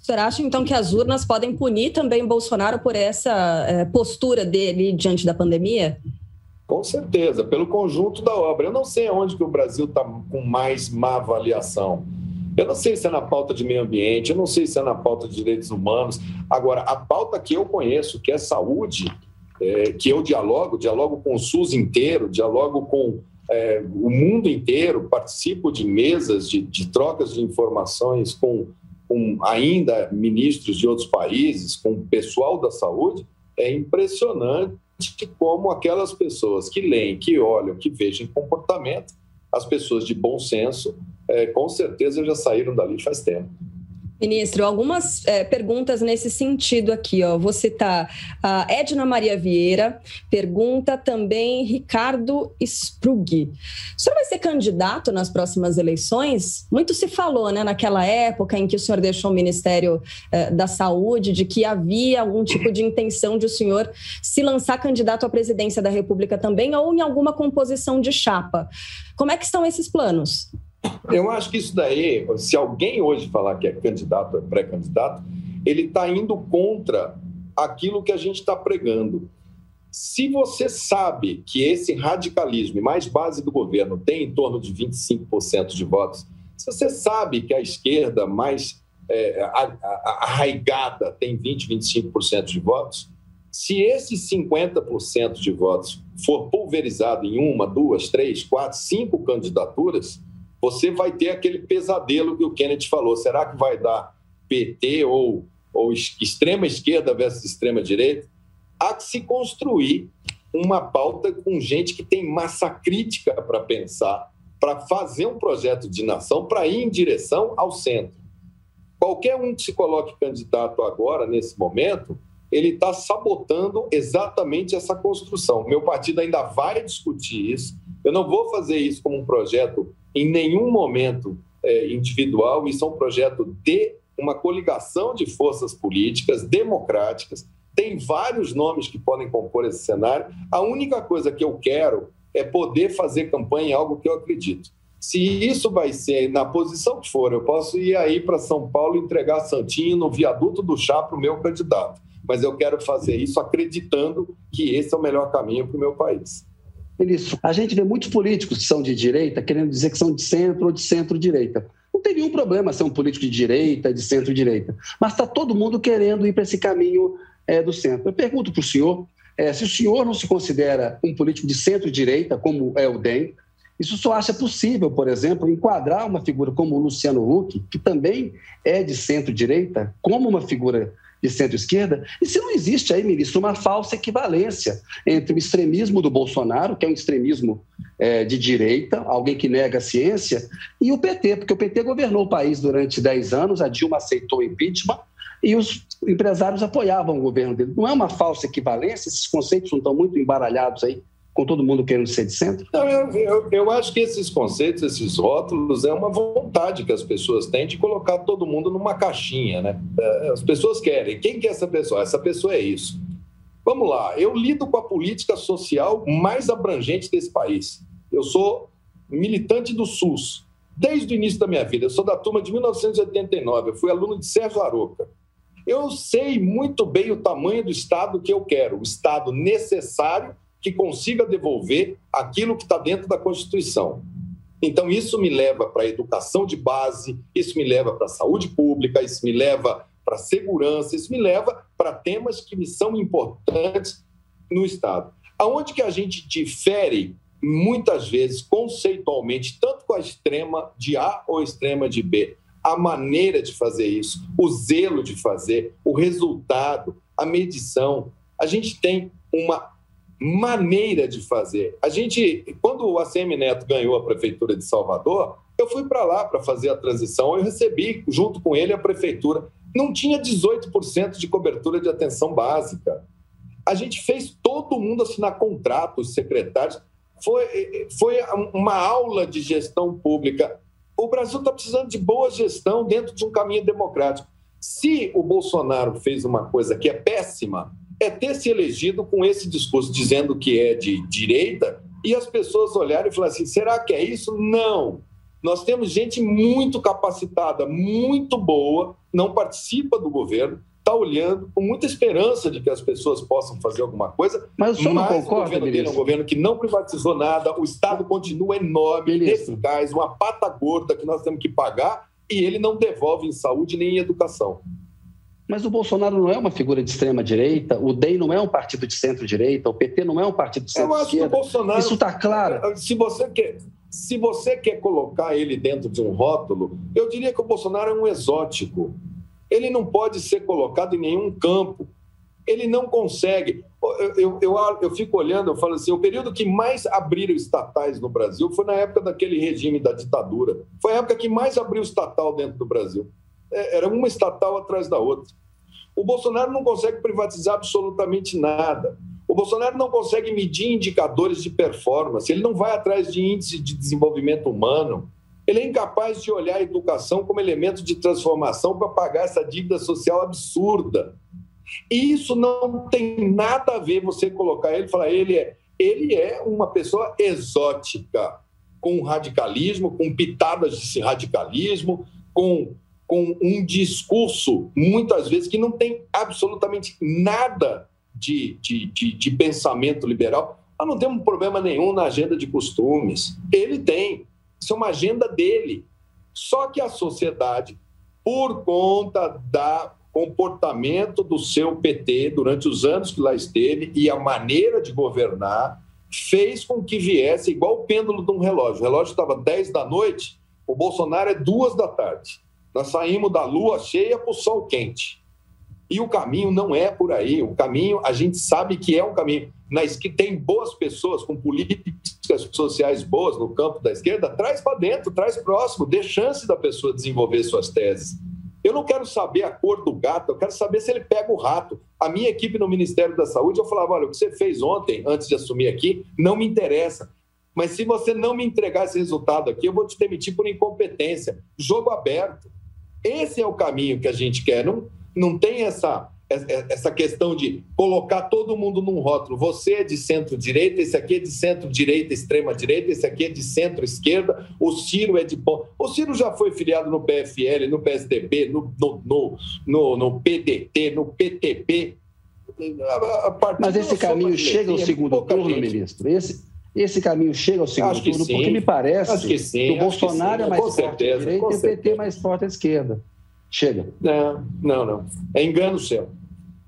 O senhor acha, então, que as urnas podem punir também Bolsonaro por essa é, postura dele diante da pandemia? Com certeza, pelo conjunto da obra. Eu não sei onde que o Brasil está com mais má avaliação. Eu não sei se é na pauta de meio ambiente, eu não sei se é na pauta de direitos humanos. Agora, a pauta que eu conheço, que é saúde, é, que eu dialogo, dialogo com o SUS inteiro, dialogo com é, o mundo inteiro, participo de mesas de, de trocas de informações com, com ainda ministros de outros países, com o pessoal da saúde, é impressionante como aquelas pessoas que leem, que olham, que vejam comportamento, as pessoas de bom senso, é, com certeza já saíram dali faz tempo. Ministro, algumas é, perguntas nesse sentido aqui, ó. Vou citar a Edna Maria Vieira, pergunta também Ricardo Sprug. O senhor vai ser candidato nas próximas eleições? Muito se falou, né, naquela época em que o senhor deixou o Ministério é, da Saúde, de que havia algum tipo de intenção de o senhor se lançar candidato à presidência da República também ou em alguma composição de chapa. Como é que estão esses planos? Eu acho que isso daí, se alguém hoje falar que é candidato, é pré-candidato, ele está indo contra aquilo que a gente está pregando. Se você sabe que esse radicalismo e mais base do governo tem em torno de 25% de votos, se você sabe que a esquerda mais é, arraigada tem 20, 25% de votos, se esses 50% de votos for pulverizado em uma, duas, três, quatro, cinco candidaturas, você vai ter aquele pesadelo que o Kennedy falou. Será que vai dar PT ou ou extrema esquerda versus extrema direita, há que se construir uma pauta com gente que tem massa crítica para pensar, para fazer um projeto de nação, para ir em direção ao centro. Qualquer um que se coloque candidato agora, nesse momento, ele está sabotando exatamente essa construção. Meu partido ainda vai discutir isso. Eu não vou fazer isso como um projeto em nenhum momento é, individual. Isso é um projeto de uma coligação de forças políticas democráticas. Tem vários nomes que podem compor esse cenário. A única coisa que eu quero é poder fazer campanha em algo que eu acredito. Se isso vai ser na posição que for, eu posso ir aí para São Paulo entregar Santinho no viaduto do chá para o meu candidato. Mas eu quero fazer isso acreditando que esse é o melhor caminho para o meu país. Ministro, a gente vê muitos políticos que são de direita querendo dizer que são de centro ou de centro-direita. Não tem nenhum problema ser um político de direita, de centro-direita, mas está todo mundo querendo ir para esse caminho é, do centro. Eu pergunto para o senhor é, se o senhor não se considera um político de centro-direita, como é o DEM, isso só acha possível, por exemplo, enquadrar uma figura como o Luciano Huck, que também é de centro-direita, como uma figura de centro-esquerda? E se não existe aí, ministro, uma falsa equivalência entre o extremismo do Bolsonaro, que é um extremismo é, de direita, alguém que nega a ciência, e o PT, porque o PT governou o país durante 10 anos, a Dilma aceitou o impeachment e os empresários apoiavam o governo dele. Não é uma falsa equivalência? Esses conceitos não estão muito embaralhados aí? Com todo mundo querendo ser de centro? Não, eu, eu, eu, acho que esses conceitos, esses rótulos, é uma vontade que as pessoas têm de colocar todo mundo numa caixinha, né? É, as pessoas querem. Quem que é essa pessoa? Essa pessoa é isso. Vamos lá, eu lido com a política social mais abrangente desse país. Eu sou militante do SUS desde o início da minha vida. Eu sou da turma de 1989, eu fui aluno de Sérgio Aroca. Eu sei muito bem o tamanho do Estado que eu quero, o Estado necessário que consiga devolver aquilo que está dentro da Constituição. Então, isso me leva para a educação de base, isso me leva para a saúde pública, isso me leva para a segurança, isso me leva para temas que me são importantes no Estado. Aonde que a gente difere, muitas vezes, conceitualmente, tanto com a extrema de A ou a extrema de B, a maneira de fazer isso, o zelo de fazer, o resultado, a medição. A gente tem uma maneira de fazer. A gente, quando o ACM Neto ganhou a prefeitura de Salvador, eu fui para lá para fazer a transição, eu recebi junto com ele a prefeitura. Não tinha 18% de cobertura de atenção básica. A gente fez todo mundo assinar contratos, secretários. Foi, foi uma aula de gestão pública. O Brasil está precisando de boa gestão dentro de um caminho democrático. Se o Bolsonaro fez uma coisa que é péssima, é ter se elegido com esse discurso dizendo que é de direita e as pessoas olharem e falar assim: será que é isso? Não. Nós temos gente muito capacitada, muito boa, não participa do governo, está olhando com muita esperança de que as pessoas possam fazer alguma coisa. Mas o senhor não concorda, o governo dele é um governo que não privatizou nada, o Estado continua enorme, ineficaz, uma pata gorda que nós temos que pagar e ele não devolve em saúde nem em educação. Mas o Bolsonaro não é uma figura de extrema-direita, o DEM não é um partido de centro-direita, o PT não é um partido de centro-esquerda. Isso está claro. Se você, quer, se você quer colocar ele dentro de um rótulo, eu diria que o Bolsonaro é um exótico. Ele não pode ser colocado em nenhum campo. Ele não consegue. Eu, eu, eu, eu fico olhando, eu falo assim, o período que mais abriram estatais no Brasil foi na época daquele regime da ditadura. Foi a época que mais abriu estatal dentro do Brasil. É, era uma estatal atrás da outra. O Bolsonaro não consegue privatizar absolutamente nada. O Bolsonaro não consegue medir indicadores de performance, ele não vai atrás de índice de desenvolvimento humano. Ele é incapaz de olhar a educação como elemento de transformação para pagar essa dívida social absurda. E isso não tem nada a ver você colocar ele e falar ele é ele é uma pessoa exótica, com radicalismo, com pitadas de radicalismo, com com um discurso, muitas vezes, que não tem absolutamente nada de, de, de, de pensamento liberal. Nós não temos problema nenhum na agenda de costumes. Ele tem. Isso é uma agenda dele. Só que a sociedade, por conta do comportamento do seu PT durante os anos que lá esteve e a maneira de governar, fez com que viesse igual o pêndulo de um relógio. O relógio estava 10 da noite, o Bolsonaro é duas da tarde. Nós saímos da lua cheia para o sol quente. E o caminho não é por aí. O caminho, a gente sabe que é um caminho. Nas que tem boas pessoas com políticas sociais boas no campo da esquerda, traz para dentro, traz próximo, dê chance da pessoa desenvolver suas teses. Eu não quero saber a cor do gato, eu quero saber se ele pega o rato. A minha equipe no Ministério da Saúde, eu falava: olha, o que você fez ontem, antes de assumir aqui, não me interessa. Mas se você não me entregar esse resultado aqui, eu vou te demitir por incompetência. Jogo aberto. Esse é o caminho que a gente quer. Não, não tem essa, essa questão de colocar todo mundo num rótulo. Você é de centro-direita, esse aqui é de centro-direita, extrema-direita, esse aqui é de centro-esquerda, o Ciro é de. O Ciro já foi filiado no PFL, no PSDB, no, no, no, no, PDT, no PTP. Mas esse caminho chega ao segundo turno, gente. ministro? Esse, esse caminho chega ao segundo turno? Porque me parece que, sim, que o Bolsonaro que é mais forte certeza, à direita e o PT mais forte à esquerda. Chega. Não, não, não. É engano seu.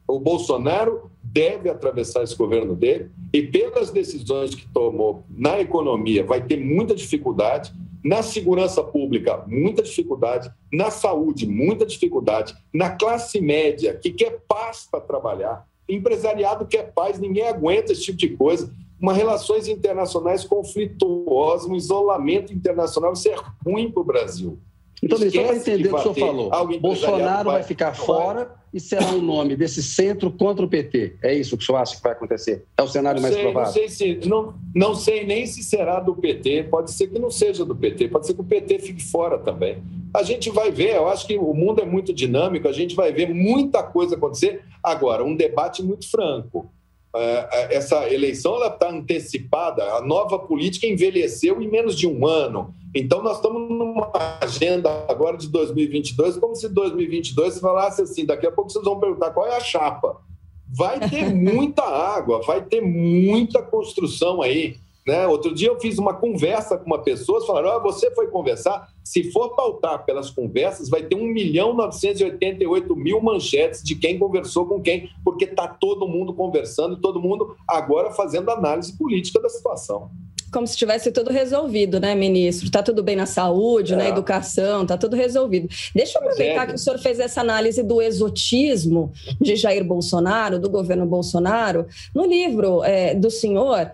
O Bolsonaro deve atravessar esse governo dele e, pelas decisões que tomou na economia, vai ter muita dificuldade. Na segurança pública, muita dificuldade. Na saúde, muita dificuldade. Na classe média, que quer paz para trabalhar. Empresariado quer paz, ninguém aguenta esse tipo de coisa uma relações internacionais conflituosas, um isolamento internacional, isso é ruim para o Brasil. Então, só para entender o que o senhor falou, Bolsonaro vai, ficar fora e será o um nome desse centro contra o PT. É isso que o senhor acha que vai acontecer? É o cenário sei, mais provável? Não sei, se, não, não sei nem se será do PT, pode ser que não seja do PT, pode ser que o PT fique fora também. A gente vai ver, eu acho que o mundo é muito dinâmico, a gente vai ver muita coisa acontecer. Agora, um debate muito franco. É, é, essa eleição está antecipada, a nova política envelheceu em menos de um ano. Então, nós estamos numa agenda agora de 2022, como se 2022 falasse assim: daqui a pouco vocês vão perguntar qual é a chapa. Vai ter *laughs* muita água, vai ter muita construção aí. Né? Outro dia eu fiz uma conversa com uma pessoa, falaram: ah, você foi conversar. Se for pautar pelas conversas, vai ter 1 milhão 988 mil manchetes de quem conversou com quem, porque está todo mundo conversando todo mundo agora fazendo análise política da situação como se tivesse tudo resolvido, né, ministro? Está tudo bem na saúde, é. na educação, está tudo resolvido. Deixa eu aproveitar é. que o senhor fez essa análise do exotismo de Jair Bolsonaro, do governo Bolsonaro. No livro é, do senhor,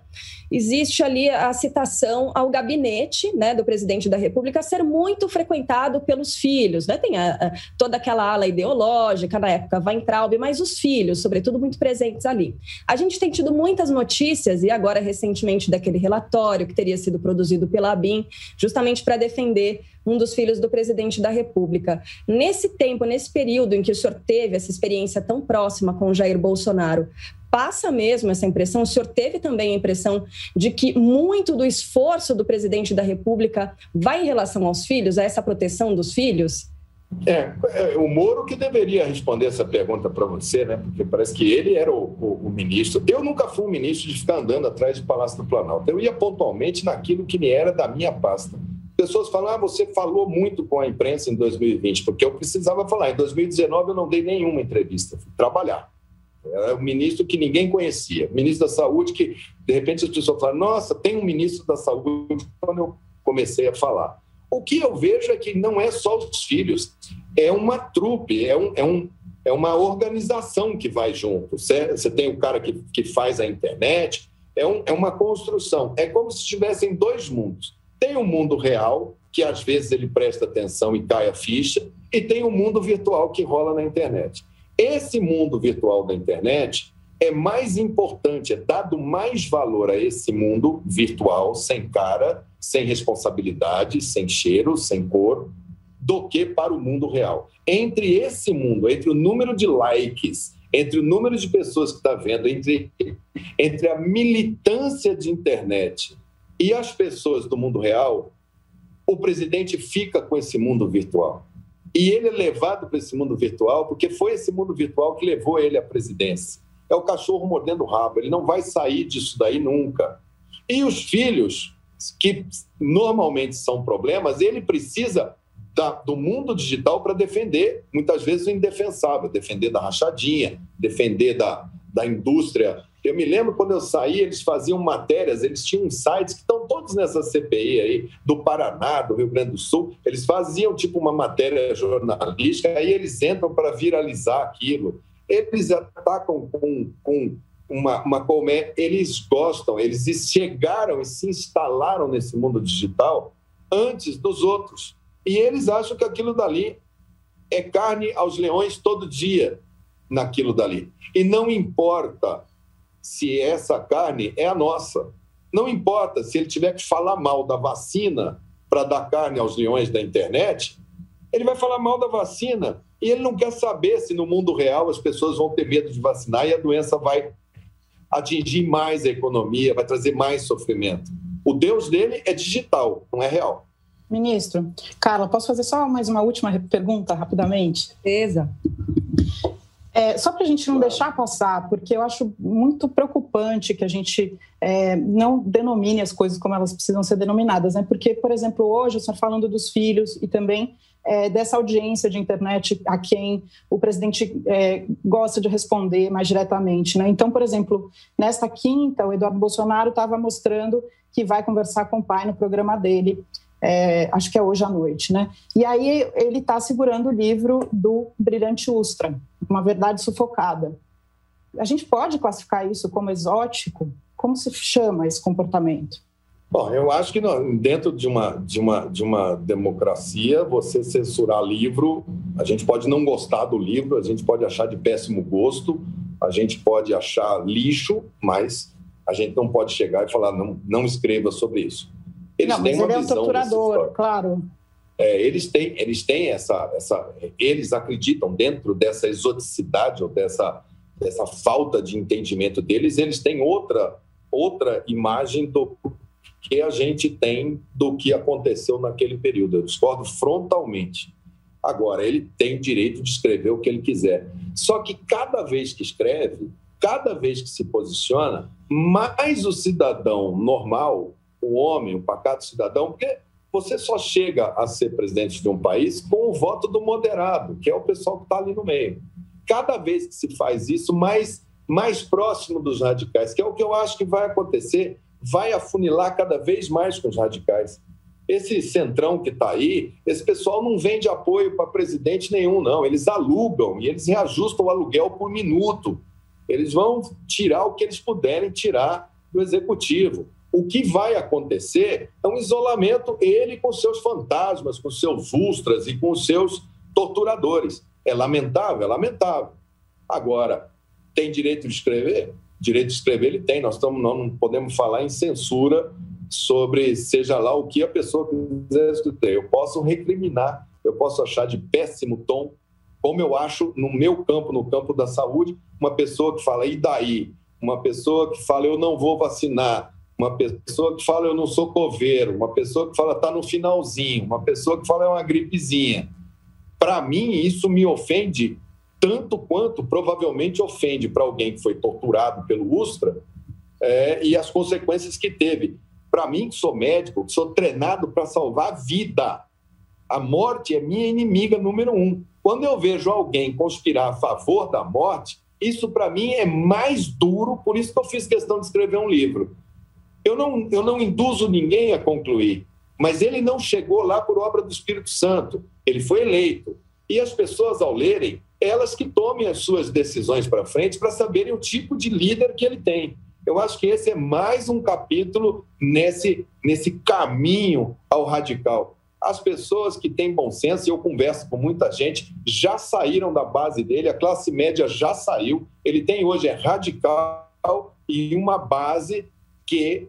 existe ali a citação ao gabinete né, do presidente da República ser muito frequentado pelos filhos. Né? Tem a, a, toda aquela ala ideológica, na época Weintraub, mas os filhos, sobretudo, muito presentes ali. A gente tem tido muitas notícias, e agora recentemente daquele relatório que teria sido produzido pela ABIN, justamente para defender um dos filhos do presidente da República. Nesse tempo, nesse período em que o senhor teve essa experiência tão próxima com Jair Bolsonaro, passa mesmo essa impressão, o senhor teve também a impressão de que muito do esforço do presidente da República vai em relação aos filhos, a essa proteção dos filhos? É, é o Moro que deveria responder essa pergunta para você, né? Porque parece que ele era o, o, o, ministro. Eu nunca fui um ministro de ficar andando atrás do Palácio do Planalto. Eu ia pontualmente naquilo que me era da minha pasta. Pessoas falam, ah, você falou muito com a imprensa em 2020, porque eu precisava falar. Em 2019 eu não dei nenhuma entrevista, fui trabalhar. Era um ministro que ninguém conhecia. Ministro da Saúde que, de repente, as pessoas falam, nossa, tem um ministro da Saúde, quando eu comecei a falar. O que eu vejo é que não é só os filhos, é uma trupe, é, um, é, um, é uma organização que vai junto. Você tem o cara que, que faz a internet, é, um, é uma construção. É como se tivessem dois mundos. Tem o um mundo real, que às vezes ele presta atenção e cai a ficha, e tem o um mundo virtual que rola na internet. Esse mundo virtual da internet é mais importante, é dado mais valor a esse mundo virtual, sem cara, sem responsabilidade, sem cheiro, sem cor, do que para o mundo real. Entre esse mundo, entre o número de likes, entre o número de pessoas que está vendo, entre, entre a militância de internet e as pessoas do mundo real, o presidente fica com esse mundo virtual. E ele é levado para esse mundo virtual porque foi esse mundo virtual que levou ele à presidência. É o cachorro mordendo o rabo, ele não vai sair disso daí nunca. E os filhos, que normalmente são problemas, ele precisa da, do mundo digital para defender, muitas vezes, o indefensável defender da rachadinha, defender da, da indústria eu me lembro quando eu saí, eles faziam matérias, eles tinham sites que estão todos nessa CPI aí, do Paraná, do Rio Grande do Sul. Eles faziam tipo uma matéria jornalística, aí eles entram para viralizar aquilo. Eles atacam com, com uma, uma eles gostam, eles chegaram e se instalaram nesse mundo digital antes dos outros. E eles acham que aquilo dali é carne aos leões todo dia naquilo dali. E não importa se essa carne é a nossa. Não importa se ele tiver que falar mal da vacina para dar carne aos leões da internet, ele vai falar mal da vacina. E ele não quer saber se no mundo real as pessoas vão ter medo de vacinar e a doença vai atingir mais a economia, vai trazer mais sofrimento. O Deus dele é digital, não é real. Ministro, Carla, posso fazer só mais uma última pergunta rapidamente? Certeza. É, só para a gente não deixar passar, porque eu acho muito preocupante que a gente é, não denomine as coisas como elas precisam ser denominadas, né? Porque, por exemplo, hoje o senhor falando dos filhos e também é, dessa audiência de internet a quem o presidente é, gosta de responder mais diretamente. Né? Então, por exemplo, nesta quinta, o Eduardo Bolsonaro estava mostrando que vai conversar com o pai no programa dele, é, acho que é hoje à noite. Né? E aí ele está segurando o livro do Brilhante Ustra, Uma Verdade Sufocada. A gente pode classificar isso como exótico? Como se chama esse comportamento? Bom, eu acho que dentro de uma, de, uma, de uma democracia, você censurar livro, a gente pode não gostar do livro, a gente pode achar de péssimo gosto, a gente pode achar lixo, mas a gente não pode chegar e falar, não, não escreva sobre isso. Eles não, têm mas uma ele visão é um torturador, claro. É, eles têm, eles têm essa, essa, eles acreditam dentro dessa exoticidade ou dessa, dessa falta de entendimento deles, eles têm outra, outra imagem do que a gente tem do que aconteceu naquele período. Eu discordo frontalmente. Agora, ele tem direito de escrever o que ele quiser. Só que cada vez que escreve, cada vez que se posiciona, mais o cidadão normal, o homem, o pacato cidadão, porque você só chega a ser presidente de um país com o voto do moderado, que é o pessoal que está ali no meio. Cada vez que se faz isso, mais, mais próximo dos radicais, que é o que eu acho que vai acontecer vai afunilar cada vez mais com os radicais. Esse centrão que está aí, esse pessoal não vende apoio para presidente nenhum, não. Eles alugam e eles reajustam o aluguel por minuto. Eles vão tirar o que eles puderem tirar do executivo. O que vai acontecer é um isolamento, ele com seus fantasmas, com seus ultras e com seus torturadores. É lamentável, é lamentável. Agora, tem direito de escrever? direito de escrever ele tem. Nós estamos, não podemos falar em censura sobre seja lá o que a pessoa quiser escrever. Eu posso recriminar, eu posso achar de péssimo tom, como eu acho no meu campo, no campo da saúde, uma pessoa que fala, e daí? Uma pessoa que fala, eu não vou vacinar. Uma pessoa que fala, eu não sou coveiro. Uma pessoa que fala, está no finalzinho. Uma pessoa que fala, é uma gripezinha. Para mim, isso me ofende tanto quanto provavelmente ofende para alguém que foi torturado pelo Ustra é, e as consequências que teve. Para mim, que sou médico, que sou treinado para salvar vida, a morte é minha inimiga número um. Quando eu vejo alguém conspirar a favor da morte, isso para mim é mais duro, por isso que eu fiz questão de escrever um livro. Eu não, eu não induzo ninguém a concluir, mas ele não chegou lá por obra do Espírito Santo, ele foi eleito. E as pessoas, ao lerem, elas que tomem as suas decisões para frente para saberem o tipo de líder que ele tem. Eu acho que esse é mais um capítulo nesse, nesse caminho ao radical. As pessoas que têm bom senso, e eu converso com muita gente, já saíram da base dele, a classe média já saiu. Ele tem hoje é radical e uma base que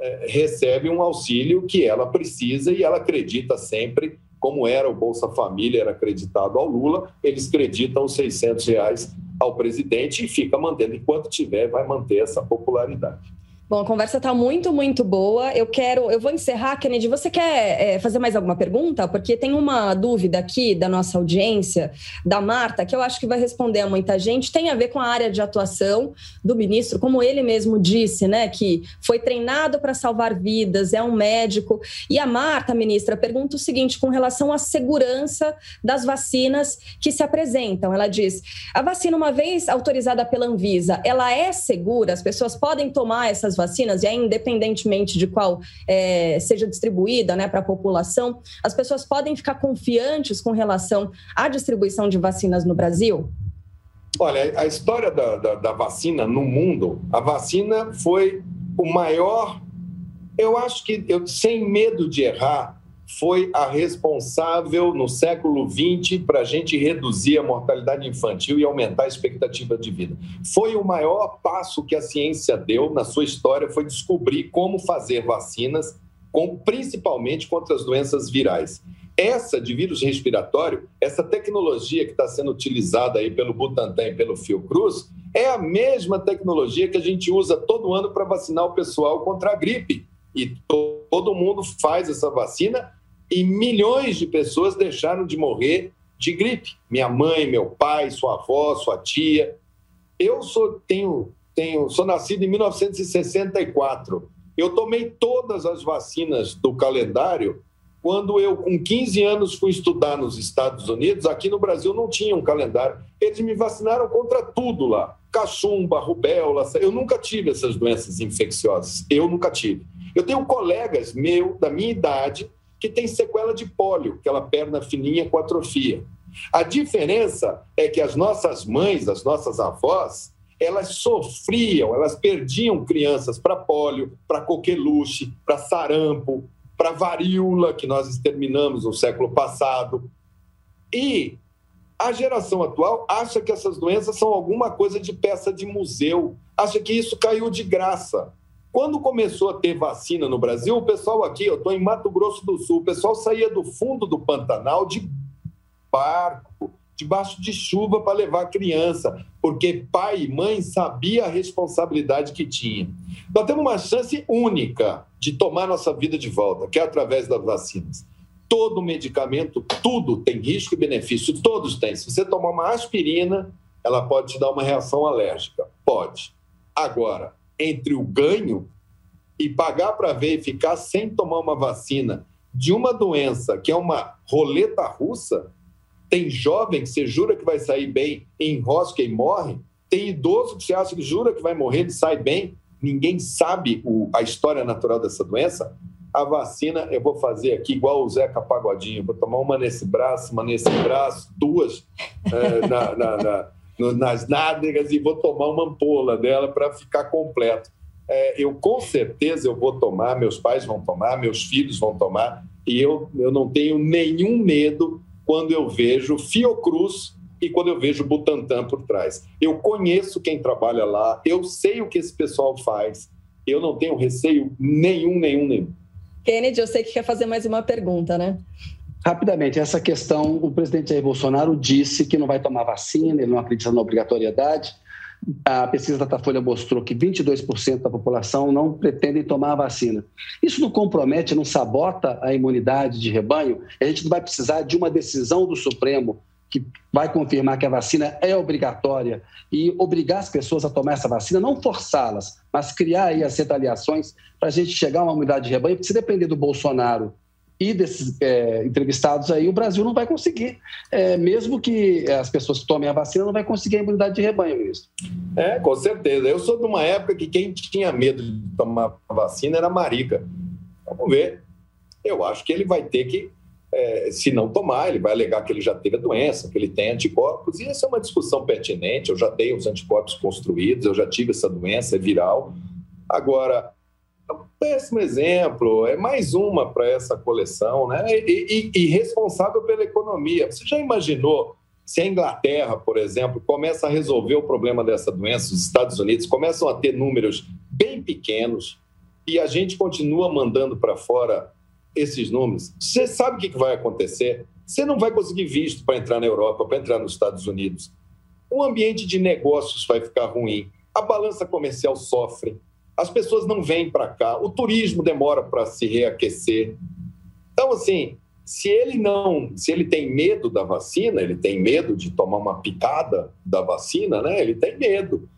é, recebe um auxílio que ela precisa e ela acredita sempre como era o Bolsa Família, era acreditado ao Lula, eles acreditam os 600 reais ao presidente e fica mantendo. Enquanto tiver, vai manter essa popularidade. Bom, a conversa está muito, muito boa. Eu quero, eu vou encerrar, Kennedy. Você quer é, fazer mais alguma pergunta? Porque tem uma dúvida aqui da nossa audiência, da Marta, que eu acho que vai responder a muita gente. Tem a ver com a área de atuação do ministro, como ele mesmo disse, né? Que foi treinado para salvar vidas, é um médico. E a Marta, ministra, pergunta o seguinte com relação à segurança das vacinas que se apresentam. Ela diz: a vacina, uma vez autorizada pela Anvisa, ela é segura? As pessoas podem tomar essas vacinas, e aí, independentemente de qual é, seja distribuída né, para a população, as pessoas podem ficar confiantes com relação à distribuição de vacinas no Brasil? Olha, a história da, da, da vacina no mundo, a vacina foi o maior. Eu acho que, eu, sem medo de errar, foi a responsável no século XX para a gente reduzir a mortalidade infantil e aumentar a expectativa de vida. Foi o maior passo que a ciência deu na sua história, foi descobrir como fazer vacinas, com, principalmente contra as doenças virais. Essa de vírus respiratório, essa tecnologia que está sendo utilizada aí pelo Butantan e pelo Fiocruz, é a mesma tecnologia que a gente usa todo ano para vacinar o pessoal contra a gripe. E todo mundo faz essa vacina e milhões de pessoas deixaram de morrer de gripe. Minha mãe, meu pai, sua avó, sua tia. Eu sou, tenho, tenho, sou nascido em 1964. Eu tomei todas as vacinas do calendário quando eu, com 15 anos, fui estudar nos Estados Unidos, aqui no Brasil não tinha um calendário. Eles me vacinaram contra tudo lá: cachumba, rubéola. Eu nunca tive essas doenças infecciosas. Eu nunca tive. Eu tenho colegas meu, da minha idade, que tem sequela de pólio, aquela perna fininha com atrofia. A diferença é que as nossas mães, as nossas avós, elas sofriam, elas perdiam crianças para pólio, para coqueluche, para sarampo, para varíola, que nós exterminamos no século passado. E a geração atual acha que essas doenças são alguma coisa de peça de museu, acha que isso caiu de graça. Quando começou a ter vacina no Brasil, o pessoal aqui, eu estou em Mato Grosso do Sul, o pessoal saía do fundo do Pantanal de barco, debaixo de chuva para levar a criança, porque pai e mãe sabia a responsabilidade que tinha. Nós temos uma chance única de tomar nossa vida de volta, que é através das vacinas. Todo medicamento, tudo tem risco e benefício, todos têm. Se você tomar uma aspirina, ela pode te dar uma reação alérgica. Pode. Agora, entre o ganho e pagar para ver e ficar sem tomar uma vacina de uma doença que é uma roleta russa, tem jovem que você jura que vai sair bem, enrosca e morre, tem idoso que você acha que jura que vai morrer e sai bem, ninguém sabe o, a história natural dessa doença, a vacina eu vou fazer aqui igual o Zeca Pagodinho, vou tomar uma nesse braço, uma nesse braço, duas é, na, na, na, nas nádegas e vou tomar uma ampola dela para ficar completo. É, eu com certeza eu vou tomar, meus pais vão tomar, meus filhos vão tomar, e eu, eu não tenho nenhum medo quando eu vejo Fiocruz e quando eu vejo Butantan por trás. Eu conheço quem trabalha lá, eu sei o que esse pessoal faz, eu não tenho receio nenhum, nenhum, nenhum. Kennedy, eu sei que quer fazer mais uma pergunta, né? Rapidamente, essa questão, o presidente Jair Bolsonaro disse que não vai tomar vacina, ele não acredita na obrigatoriedade. A pesquisa da Datafolha mostrou que 22% da população não pretendem tomar a vacina. Isso não compromete, não sabota a imunidade de rebanho? A gente não vai precisar de uma decisão do Supremo que vai confirmar que a vacina é obrigatória e obrigar as pessoas a tomar essa vacina, não forçá-las, mas criar aí as retaliações para a gente chegar a uma imunidade de rebanho, porque se depender do Bolsonaro e desses é, entrevistados aí, o Brasil não vai conseguir, é, mesmo que as pessoas tomem a vacina, não vai conseguir a imunidade de rebanho, ministro. É, com certeza. Eu sou de uma época que quem tinha medo de tomar vacina era a Marica. Vamos ver. Eu acho que ele vai ter que, é, se não tomar, ele vai alegar que ele já teve a doença, que ele tem anticorpos, e essa é uma discussão pertinente. Eu já tenho os anticorpos construídos, eu já tive essa doença, é viral. Agora, é péssimo exemplo, é mais uma para essa coleção, né? E, e, e, responsável pela economia. Você já imaginou se a Inglaterra, por exemplo, começa a resolver o problema dessa doença, os Estados Unidos começam a ter números bem pequenos e a gente continua mandando para fora esses números? Você sabe o que vai acontecer? Você não vai conseguir visto para entrar na Europa, para entrar nos Estados Unidos. O ambiente de negócios vai ficar ruim, a balança comercial sofre as pessoas não vêm para cá, o turismo demora para se reaquecer. Então, assim, se ele não, se ele tem medo da vacina, ele tem medo de tomar uma picada da vacina, né? Ele tem medo.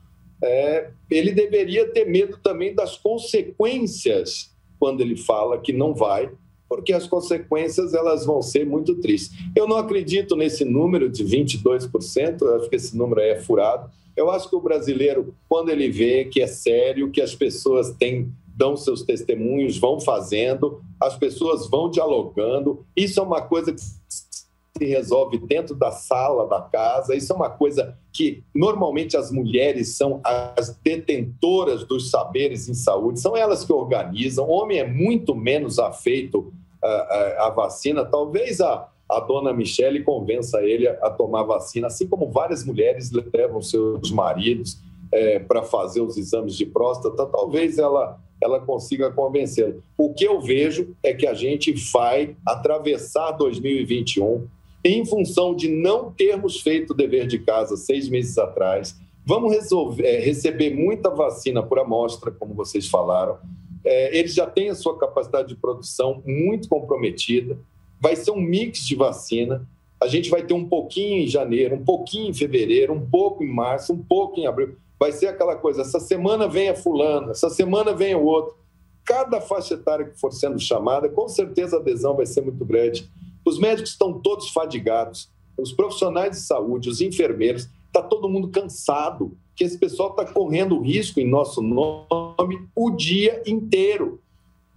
É, ele deveria ter medo também das consequências quando ele fala que não vai, porque as consequências elas vão ser muito tristes. Eu não acredito nesse número de 22%, eu acho que esse número é furado. Eu acho que o brasileiro, quando ele vê que é sério, que as pessoas têm, dão seus testemunhos, vão fazendo, as pessoas vão dialogando, isso é uma coisa que se resolve dentro da sala da casa, isso é uma coisa que normalmente as mulheres são as detentoras dos saberes em saúde, são elas que organizam. O homem é muito menos afeito à, à vacina. Talvez a, a dona Michele convença ele a, a tomar vacina, assim como várias mulheres levam seus maridos é, para fazer os exames de próstata. Talvez ela ela consiga convencê-lo. O que eu vejo é que a gente vai atravessar 2021 em função de não termos feito o dever de casa seis meses atrás. Vamos resolver, é, receber muita vacina por amostra, como vocês falaram. É, eles já têm a sua capacidade de produção muito comprometida. Vai ser um mix de vacina. A gente vai ter um pouquinho em janeiro, um pouquinho em fevereiro, um pouco em março, um pouco em abril vai ser aquela coisa: essa semana vem a fulana, essa semana vem o outro. Cada faixa etária que for sendo chamada, com certeza a adesão vai ser muito grande. Os médicos estão todos fadigados, os profissionais de saúde, os enfermeiros, está todo mundo cansado, que esse pessoal está correndo risco em nosso nome o dia inteiro.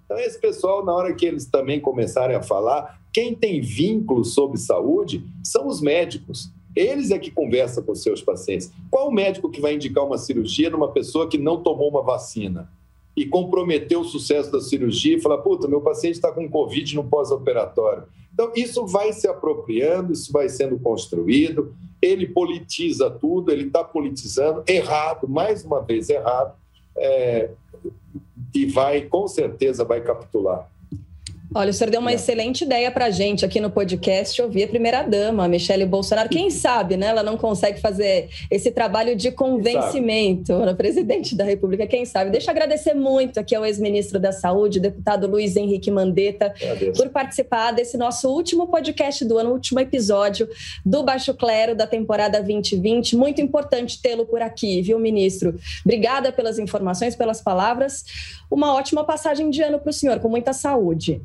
Então, esse pessoal, na hora que eles também começarem a falar, quem tem vínculo sobre saúde são os médicos. Eles é que conversam com seus pacientes. Qual o médico que vai indicar uma cirurgia numa pessoa que não tomou uma vacina e comprometeu o sucesso da cirurgia e fala, puta, meu paciente está com Covid no pós-operatório. Então, isso vai se apropriando, isso vai sendo construído, ele politiza tudo, ele está politizando, errado, mais uma vez errado, é, e vai, com certeza, vai capitular. Olha, o senhor deu uma é. excelente ideia para a gente aqui no podcast ouvir a primeira-dama, Michele Bolsonaro. Quem *laughs* sabe, né? Ela não consegue fazer esse trabalho de convencimento no presidente da República. Quem sabe? Deixa eu agradecer muito aqui ao ex-ministro da Saúde, deputado Luiz Henrique Mandetta, por participar desse nosso último podcast do ano, último episódio do Baixo Clero da temporada 2020. Muito importante tê-lo por aqui, viu, ministro? Obrigada pelas informações, pelas palavras. Uma ótima passagem de ano para o senhor, com muita saúde.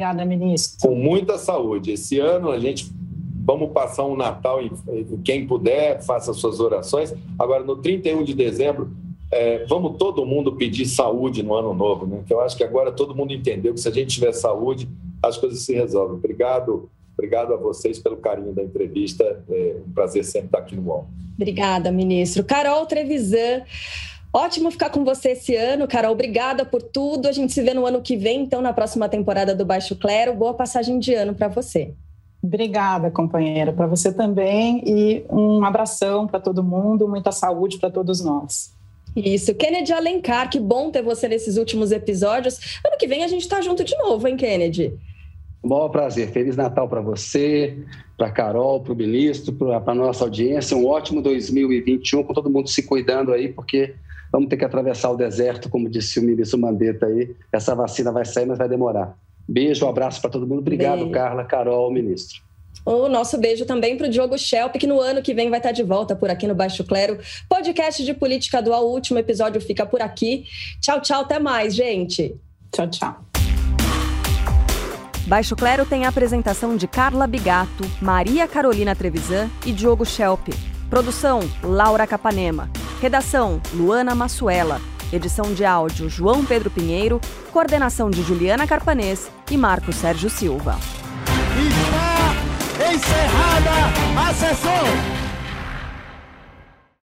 Obrigada, ministro. Com muita saúde. Esse ano a gente vamos passar um Natal e quem puder faça suas orações. Agora no 31 de dezembro é, vamos todo mundo pedir saúde no ano novo, né? Que eu acho que agora todo mundo entendeu que se a gente tiver saúde as coisas se resolvem. Obrigado. Obrigado a vocês pelo carinho da entrevista. É um prazer sempre estar aqui no UOL. Obrigada, ministro. Carol Trevisan, Ótimo ficar com você esse ano, Carol. Obrigada por tudo. A gente se vê no ano que vem, então, na próxima temporada do Baixo Clero. Boa passagem de ano para você. Obrigada, companheira, para você também e um abração para todo mundo, muita saúde para todos nós. Isso, Kennedy Alencar, que bom ter você nesses últimos episódios. Ano que vem a gente está junto de novo, hein, Kennedy? Um maior prazer. Feliz Natal para você, para Carol, para o ministro, para a nossa audiência. Um ótimo 2021, com todo mundo se cuidando aí, porque vamos ter que atravessar o deserto, como disse o ministro Mandetta aí. Essa vacina vai sair, mas vai demorar. Beijo, um abraço para todo mundo. Obrigado, beijo. Carla, Carol, ministro. O nosso beijo também para o Diogo Schelp, que no ano que vem vai estar de volta por aqui no Baixo Clero. Podcast de política dual, o último episódio fica por aqui. Tchau, tchau, até mais, gente. Tchau, tchau. Baixo Clero tem a apresentação de Carla Bigato, Maria Carolina Trevisan e Diogo Schelp. Produção: Laura Capanema. Redação: Luana Massuela. Edição de áudio: João Pedro Pinheiro. Coordenação de Juliana Carpanês e Marco Sérgio Silva. Está encerrada a sessão!